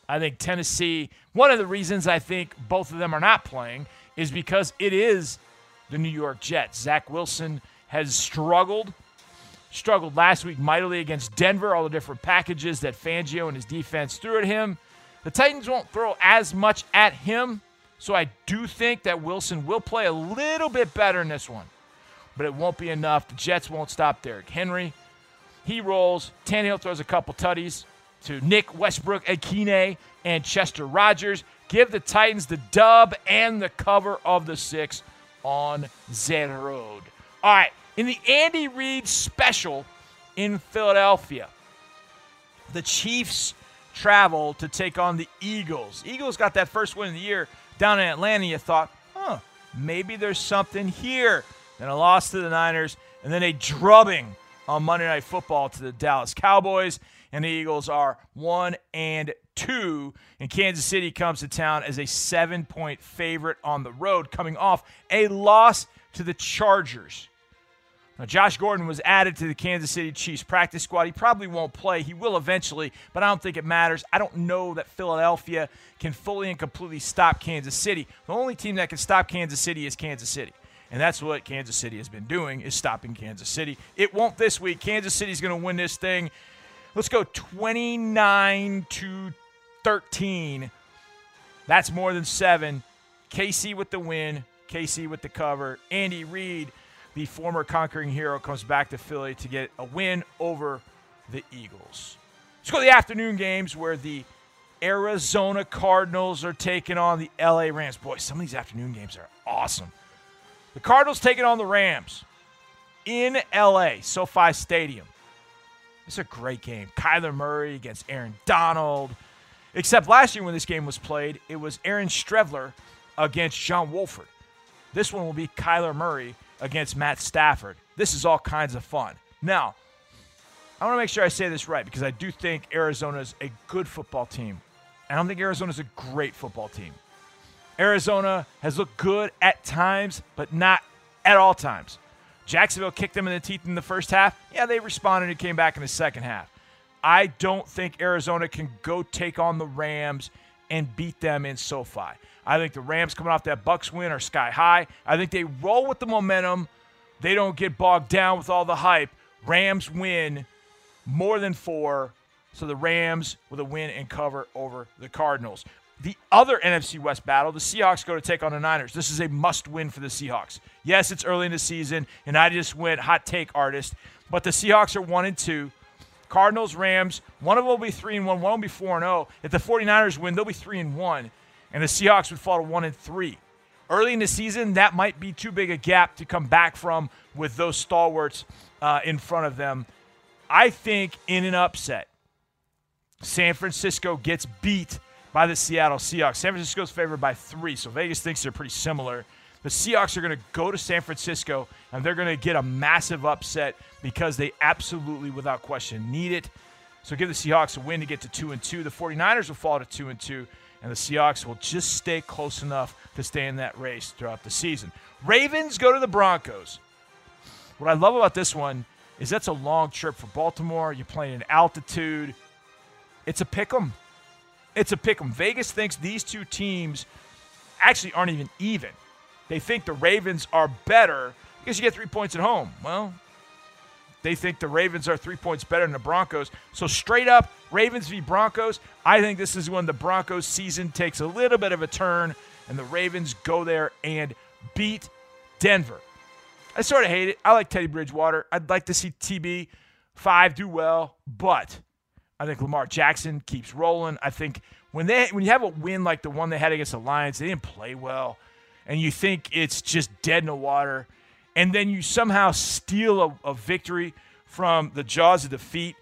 I think Tennessee, one of the reasons I think both of them are not playing is because it is the New York Jets. Zach Wilson has struggled, struggled last week mightily against Denver, all the different packages that Fangio and his defense threw at him. The Titans won't throw as much at him, so I do think that Wilson will play a little bit better in this one, but it won't be enough. The Jets won't stop Derrick Henry. He rolls. Tannehill throws a couple tutties to Nick Westbrook Ikhine and Chester Rogers. Give the Titans the dub and the cover of the six on Zen Road. All right, in the Andy Reid special in Philadelphia, the Chiefs travel to take on the Eagles. Eagles got that first win of the year down in Atlanta. You thought, huh, maybe there's something here. Then a loss to the Niners, and then a drubbing on Monday Night Football to the Dallas Cowboys and the Eagles are one and two. And Kansas City comes to town as a seven point favorite on the road, coming off a loss to the Chargers. Now, Josh Gordon was added to the Kansas City Chiefs practice squad. He probably won't play. He will eventually, but I don't think it matters. I don't know that Philadelphia can fully and completely stop Kansas City. The only team that can stop Kansas City is Kansas City. And that's what Kansas City has been doing is stopping Kansas City. It won't this week. Kansas City's going to win this thing Let's go 29 to 13. That's more than seven. KC with the win. KC with the cover. Andy Reid, the former conquering hero, comes back to Philly to get a win over the Eagles. Let's go to the afternoon games where the Arizona Cardinals are taking on the LA Rams. Boy, some of these afternoon games are awesome. The Cardinals taking on the Rams in LA, SoFi Stadium. It's a great game. Kyler Murray against Aaron Donald. Except last year when this game was played, it was Aaron Streveler against John Wolford. This one will be Kyler Murray against Matt Stafford. This is all kinds of fun. Now, I want to make sure I say this right because I do think Arizona is a good football team. I don't think Arizona is a great football team. Arizona has looked good at times, but not at all times. Jacksonville kicked them in the teeth in the first half. Yeah, they responded and came back in the second half. I don't think Arizona can go take on the Rams and beat them in SoFi. I think the Rams coming off that Bucks win are sky high. I think they roll with the momentum. They don't get bogged down with all the hype. Rams win more than four. So the Rams with a win and cover over the Cardinals. The other NFC West battle, the Seahawks go to take on the Niners. This is a must win for the Seahawks. Yes, it's early in the season, and I just went hot take artist, but the Seahawks are 1 and 2. Cardinals, Rams, one of them will be 3 and 1, one will be 4 and 0. If the 49ers win, they'll be 3 and 1, and the Seahawks would fall to 1 and 3. Early in the season, that might be too big a gap to come back from with those stalwarts uh, in front of them. I think in an upset, San Francisco gets beat by the Seattle Seahawks. San Francisco's favored by three, so Vegas thinks they're pretty similar. The Seahawks are going to go to San Francisco and they're going to get a massive upset because they absolutely, without question, need it. So give the Seahawks a win to get to two and two. The 49ers will fall to two and two, and the Seahawks will just stay close enough to stay in that race throughout the season. Ravens go to the Broncos. What I love about this one is that's a long trip for Baltimore. You're playing in altitude. It's a pick 'em. It's a pick 'em. Vegas thinks these two teams actually aren't even even. They think the Ravens are better because you get three points at home. Well, they think the Ravens are three points better than the Broncos. So straight up, Ravens v. Broncos. I think this is when the Broncos season takes a little bit of a turn and the Ravens go there and beat Denver. I sort of hate it. I like Teddy Bridgewater. I'd like to see TB five do well, but I think Lamar Jackson keeps rolling. I think when they when you have a win like the one they had against the Lions, they didn't play well, and you think it's just dead in the water, and then you somehow steal a, a victory from the jaws of defeat.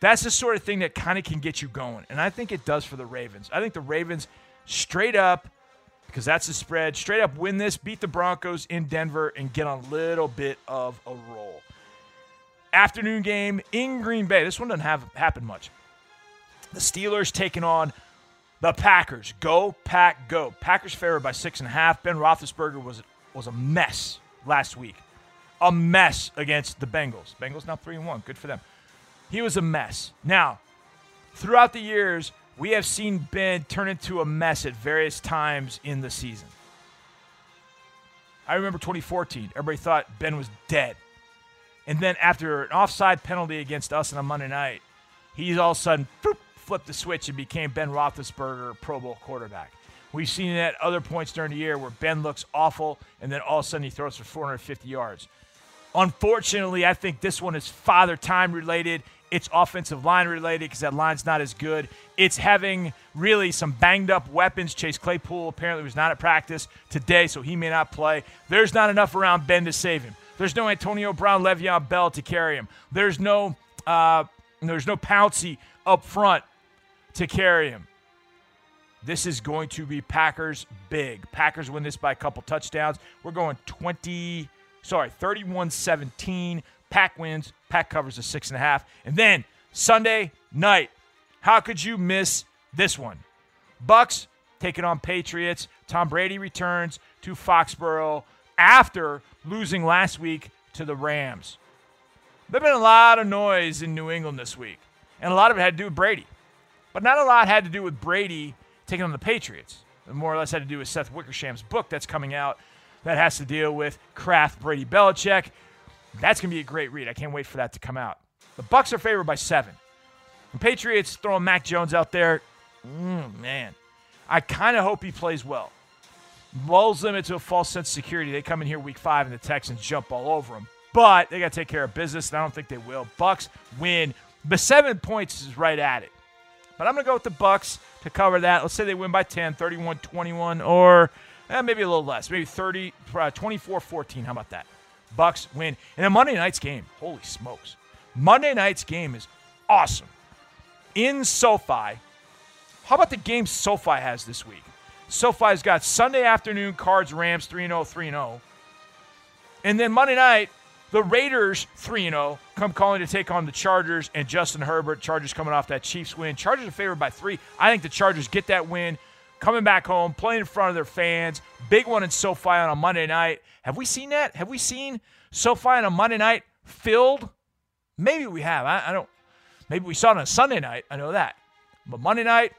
That's the sort of thing that kind of can get you going, and I think it does for the Ravens. I think the Ravens straight up because that's the spread. Straight up win this, beat the Broncos in Denver, and get a little bit of a roll. Afternoon game in Green Bay. This one doesn't have happen much. The Steelers taking on the Packers. Go, Pack, go. Packers favored by six and a half. Ben Roethlisberger was was a mess last week. A mess against the Bengals. Bengals now three and one. Good for them. He was a mess. Now, throughout the years, we have seen Ben turn into a mess at various times in the season. I remember 2014. Everybody thought Ben was dead. And then after an offside penalty against us on a Monday night, he's all of a sudden boop, flipped the switch and became Ben Roethlisberger, Pro Bowl quarterback. We've seen it at other points during the year where Ben looks awful, and then all of a sudden he throws for 450 yards. Unfortunately, I think this one is father time related. It's offensive line related because that line's not as good. It's having really some banged up weapons. Chase Claypool apparently was not at practice today, so he may not play. There's not enough around Ben to save him. There's no Antonio Brown, Le'Veon Bell to carry him. There's no uh, there's no Pouncey up front to carry him. This is going to be Packers big. Packers win this by a couple touchdowns. We're going 20, sorry, 31 17. Pack wins. Pack covers a six and a half. And then Sunday night, how could you miss this one? Bucks taking on Patriots. Tom Brady returns to Foxborough after losing last week to the Rams. There's been a lot of noise in New England this week, and a lot of it had to do with Brady. But not a lot had to do with Brady taking on the Patriots. It more or less had to do with Seth Wickersham's book that's coming out that has to deal with Kraft, Brady, Belichick. That's going to be a great read. I can't wait for that to come out. The Bucks are favored by seven. The Patriots throwing Mac Jones out there. Mm, man, I kind of hope he plays well. Lulls them into a false sense of security. They come in here week five and the Texans jump all over them. But they got to take care of business, and I don't think they will. Bucks win. The seven points is right at it. But I'm going to go with the Bucks to cover that. Let's say they win by 10, 31 21, or eh, maybe a little less, maybe 30, uh, 24 14. How about that? Bucks win. And then Monday night's game, holy smokes. Monday night's game is awesome. In SoFi, how about the game SoFi has this week? SoFi's got Sunday afternoon Cards Rams 3 0 3 0. And then Monday night, the Raiders 3 0 come calling to take on the Chargers and Justin Herbert. Chargers coming off that Chiefs win. Chargers are favored by three. I think the Chargers get that win, coming back home, playing in front of their fans. Big one in SoFi on a Monday night. Have we seen that? Have we seen SoFi on a Monday night filled? Maybe we have. I, I don't. Maybe we saw it on a Sunday night. I know that. But Monday night,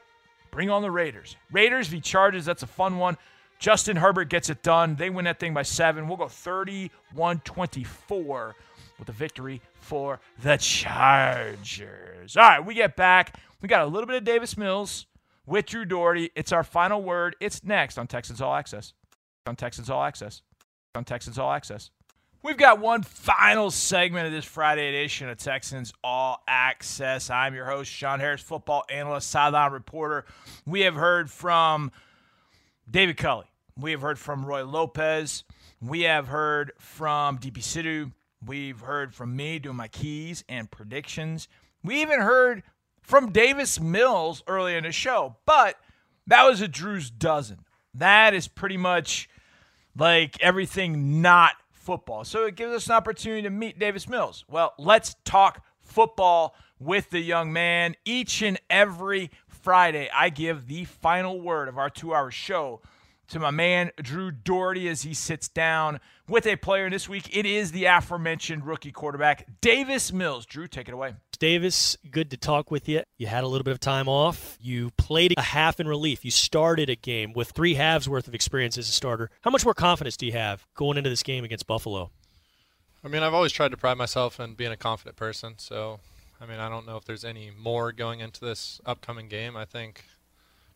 bring on the Raiders. Raiders v. Chargers. That's a fun one. Justin Herbert gets it done. They win that thing by seven. We'll go 31 24 with a victory for the Chargers. All right, we get back. We got a little bit of Davis Mills with Drew Dougherty. It's our final word. It's next on Texans All Access. On Texans All Access. On Texans All Access. We've got one final segment of this Friday edition of Texans All Access. I'm your host, Sean Harris, football analyst, sideline reporter. We have heard from David Culley. We have heard from Roy Lopez. We have heard from DP Sidhu. We've heard from me doing my keys and predictions. We even heard from Davis Mills earlier in the show. But That was a Drew's dozen. That is pretty much like everything not football. So it gives us an opportunity to meet Davis Mills. Well, let's talk football with the young man. Each and every Friday, I give the final word of our two hour show to my man Drew Dougherty as he sits down with a player. This week, it is the aforementioned rookie quarterback, Davis Mills. Drew, take it away. Davis, good to talk with you. You had a little bit of time off. You played a half in relief. You started a game with three halves worth of experience as a starter. How much more confidence do you have going into this game against Buffalo? I mean, I've always tried to pride myself in being a confident person. So, I mean, I don't know if there's any more going into this upcoming game. I think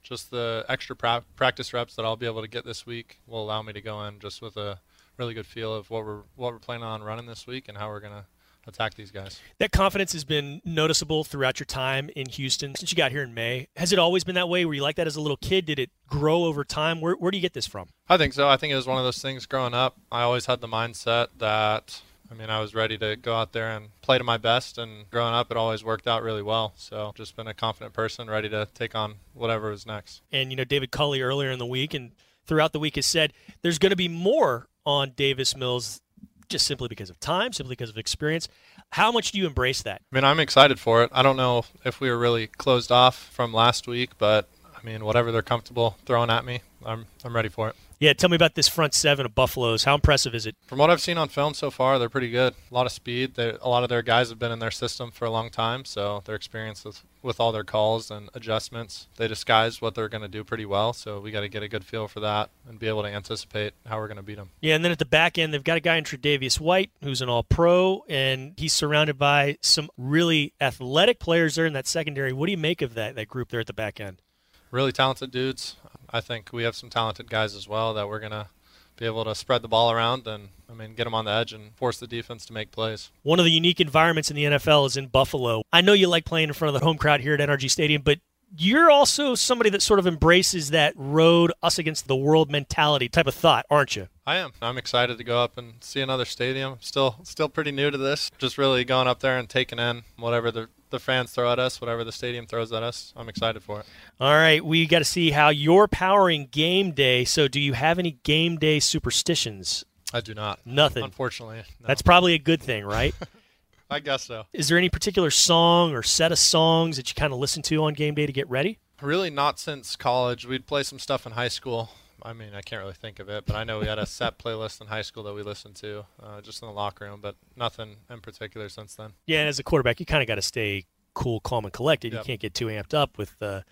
just the extra pra- practice reps that I'll be able to get this week will allow me to go in just with a really good feel of what we're what we're planning on running this week and how we're gonna attack these guys. That confidence has been noticeable throughout your time in Houston since you got here in May. Has it always been that way? Were you like that as a little kid? Did it grow over time? Where, where do you get this from? I think so. I think it was one of those things growing up. I always had the mindset that I mean, I was ready to go out there and play to my best. And growing up, it always worked out really well. So just been a confident person, ready to take on whatever is next. And, you know, David Culley earlier in the week and throughout the week has said there's going to be more on Davis Mills just simply because of time, simply because of experience. How much do you embrace that? I mean, I'm excited for it. I don't know if we were really closed off from last week, but I mean, whatever they're comfortable throwing at me, I'm I'm ready for it. Yeah, tell me about this front seven of Buffaloes. How impressive is it? From what I've seen on film so far, they're pretty good. A lot of speed. They, a lot of their guys have been in their system for a long time, so their experience with, with all their calls and adjustments, they disguise what they're going to do pretty well. So we got to get a good feel for that and be able to anticipate how we're going to beat them. Yeah, and then at the back end, they've got a guy in Tre'Davious White who's an All-Pro, and he's surrounded by some really athletic players there in that secondary. What do you make of that that group there at the back end? Really talented dudes. I think we have some talented guys as well that we're going to be able to spread the ball around and I mean get them on the edge and force the defense to make plays. One of the unique environments in the NFL is in Buffalo. I know you like playing in front of the home crowd here at NRG Stadium, but you're also somebody that sort of embraces that road us against the world mentality type of thought, aren't you? I am. I'm excited to go up and see another stadium. Still still pretty new to this. Just really going up there and taking in whatever the the fans throw at us, whatever the stadium throws at us. I'm excited for it. All right, we got to see how you're powering game day. So, do you have any game day superstitions? I do not. Nothing. Unfortunately. No. That's probably a good thing, right? I guess so. Is there any particular song or set of songs that you kind of listen to on game day to get ready? Really, not since college. We'd play some stuff in high school. I mean, I can't really think of it, but I know we had a set playlist in high school that we listened to uh, just in the locker room, but nothing in particular since then. Yeah, and as a quarterback, you kind of got to stay cool, calm, and collected. Yep. You can't get too amped up with the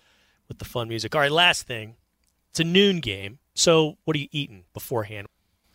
with the fun music. All right, last thing, it's a noon game. So, what are you eating beforehand?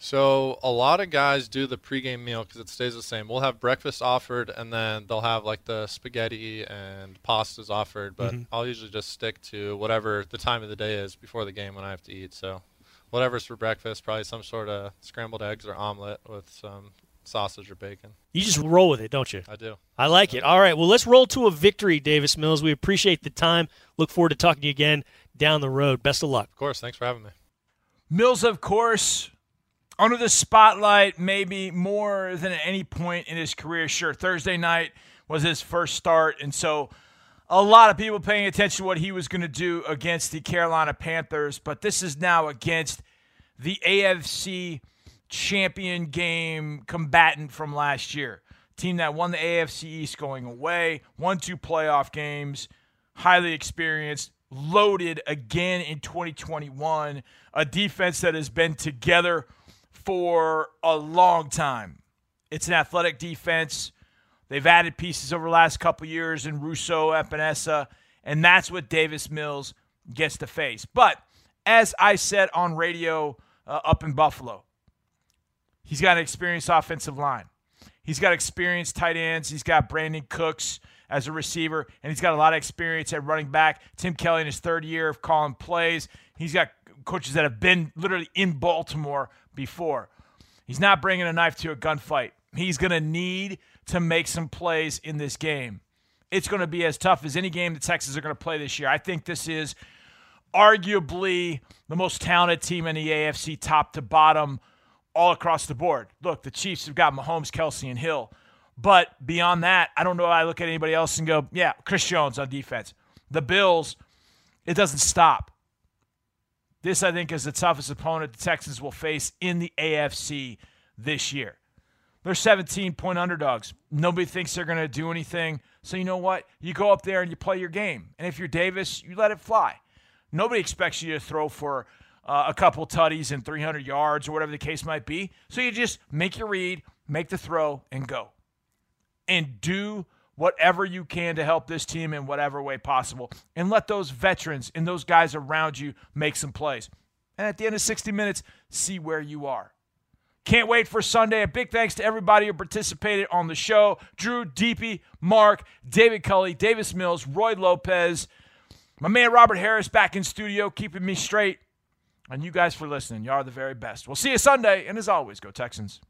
So a lot of guys do the pregame meal because it stays the same. We'll have breakfast offered, and then they'll have like the spaghetti and pastas offered. But Mhm. I'll usually just stick to whatever the time of the day is before the game when I have to eat. So whatever's for breakfast, probably some sort of scrambled eggs or omelet with some sausage or bacon. You just roll with it, don't you? I do. I like it. All right, well, let's roll to a victory, Davis Mills. We appreciate the time. Look forward to talking to you again down the road. Best of luck. Of course. Thanks for having me. Mills, of course, under the spotlight maybe more than at any point in his career. Sure, Thursday night was his first start, and so a lot of people paying attention to what he was going to do against the Carolina Panthers. But this is now against the AFC champion game combatant from last year. Team that won the AFC East going away, won two playoff games, highly experienced, loaded again in 2021. A defense that has been together for a long time. It's an athletic defense. They've added pieces over the last couple years in Rousseau, Epenesa, and that's what Davis Mills gets to face. But as I said on radio uh, up in Buffalo, he's got an experienced offensive line. He's got experienced tight ends. He's got Brandin Cooks as a receiver, and he's got a lot of experience at running back. Tim Kelly in his third year of calling plays. He's got coaches that have been literally in Baltimore before. He's not bringing a knife to a gunfight. He's going to need to make some plays in this game. It's going to be as tough as any game the Texans are going to play this year. I think this is arguably the most talented team in the AFC, top to bottom, all across the board. Look, the Chiefs have got Mahomes, Kelce, and Hill. But beyond that, I don't know. I look at anybody else and go, yeah, Chris Jones on defense. The Bills, it doesn't stop. This, I think, is the toughest opponent the Texans will face in the AFC this year. They're 17 point underdogs. Nobody thinks they're going to do anything. So, you know what? You go up there and you play your game. And if you're Davis, you let it fly. Nobody expects you to throw for uh, a couple tutties and 300 yards or whatever the case might be. So, you just make your read, make the throw, and go. And do whatever you can to help this team in whatever way possible. And let those veterans and those guys around you make some plays. And at the end of 60 minutes, see where you are. Can't wait for Sunday. A big thanks to everybody who participated on the show Drew, Deepi, Marc, David Culley, Davis Mills, Roy Lopez, my man Robert Harris back in studio, keeping me straight. And you guys for listening. You are the very best. We'll see you Sunday. And as always, go Texans.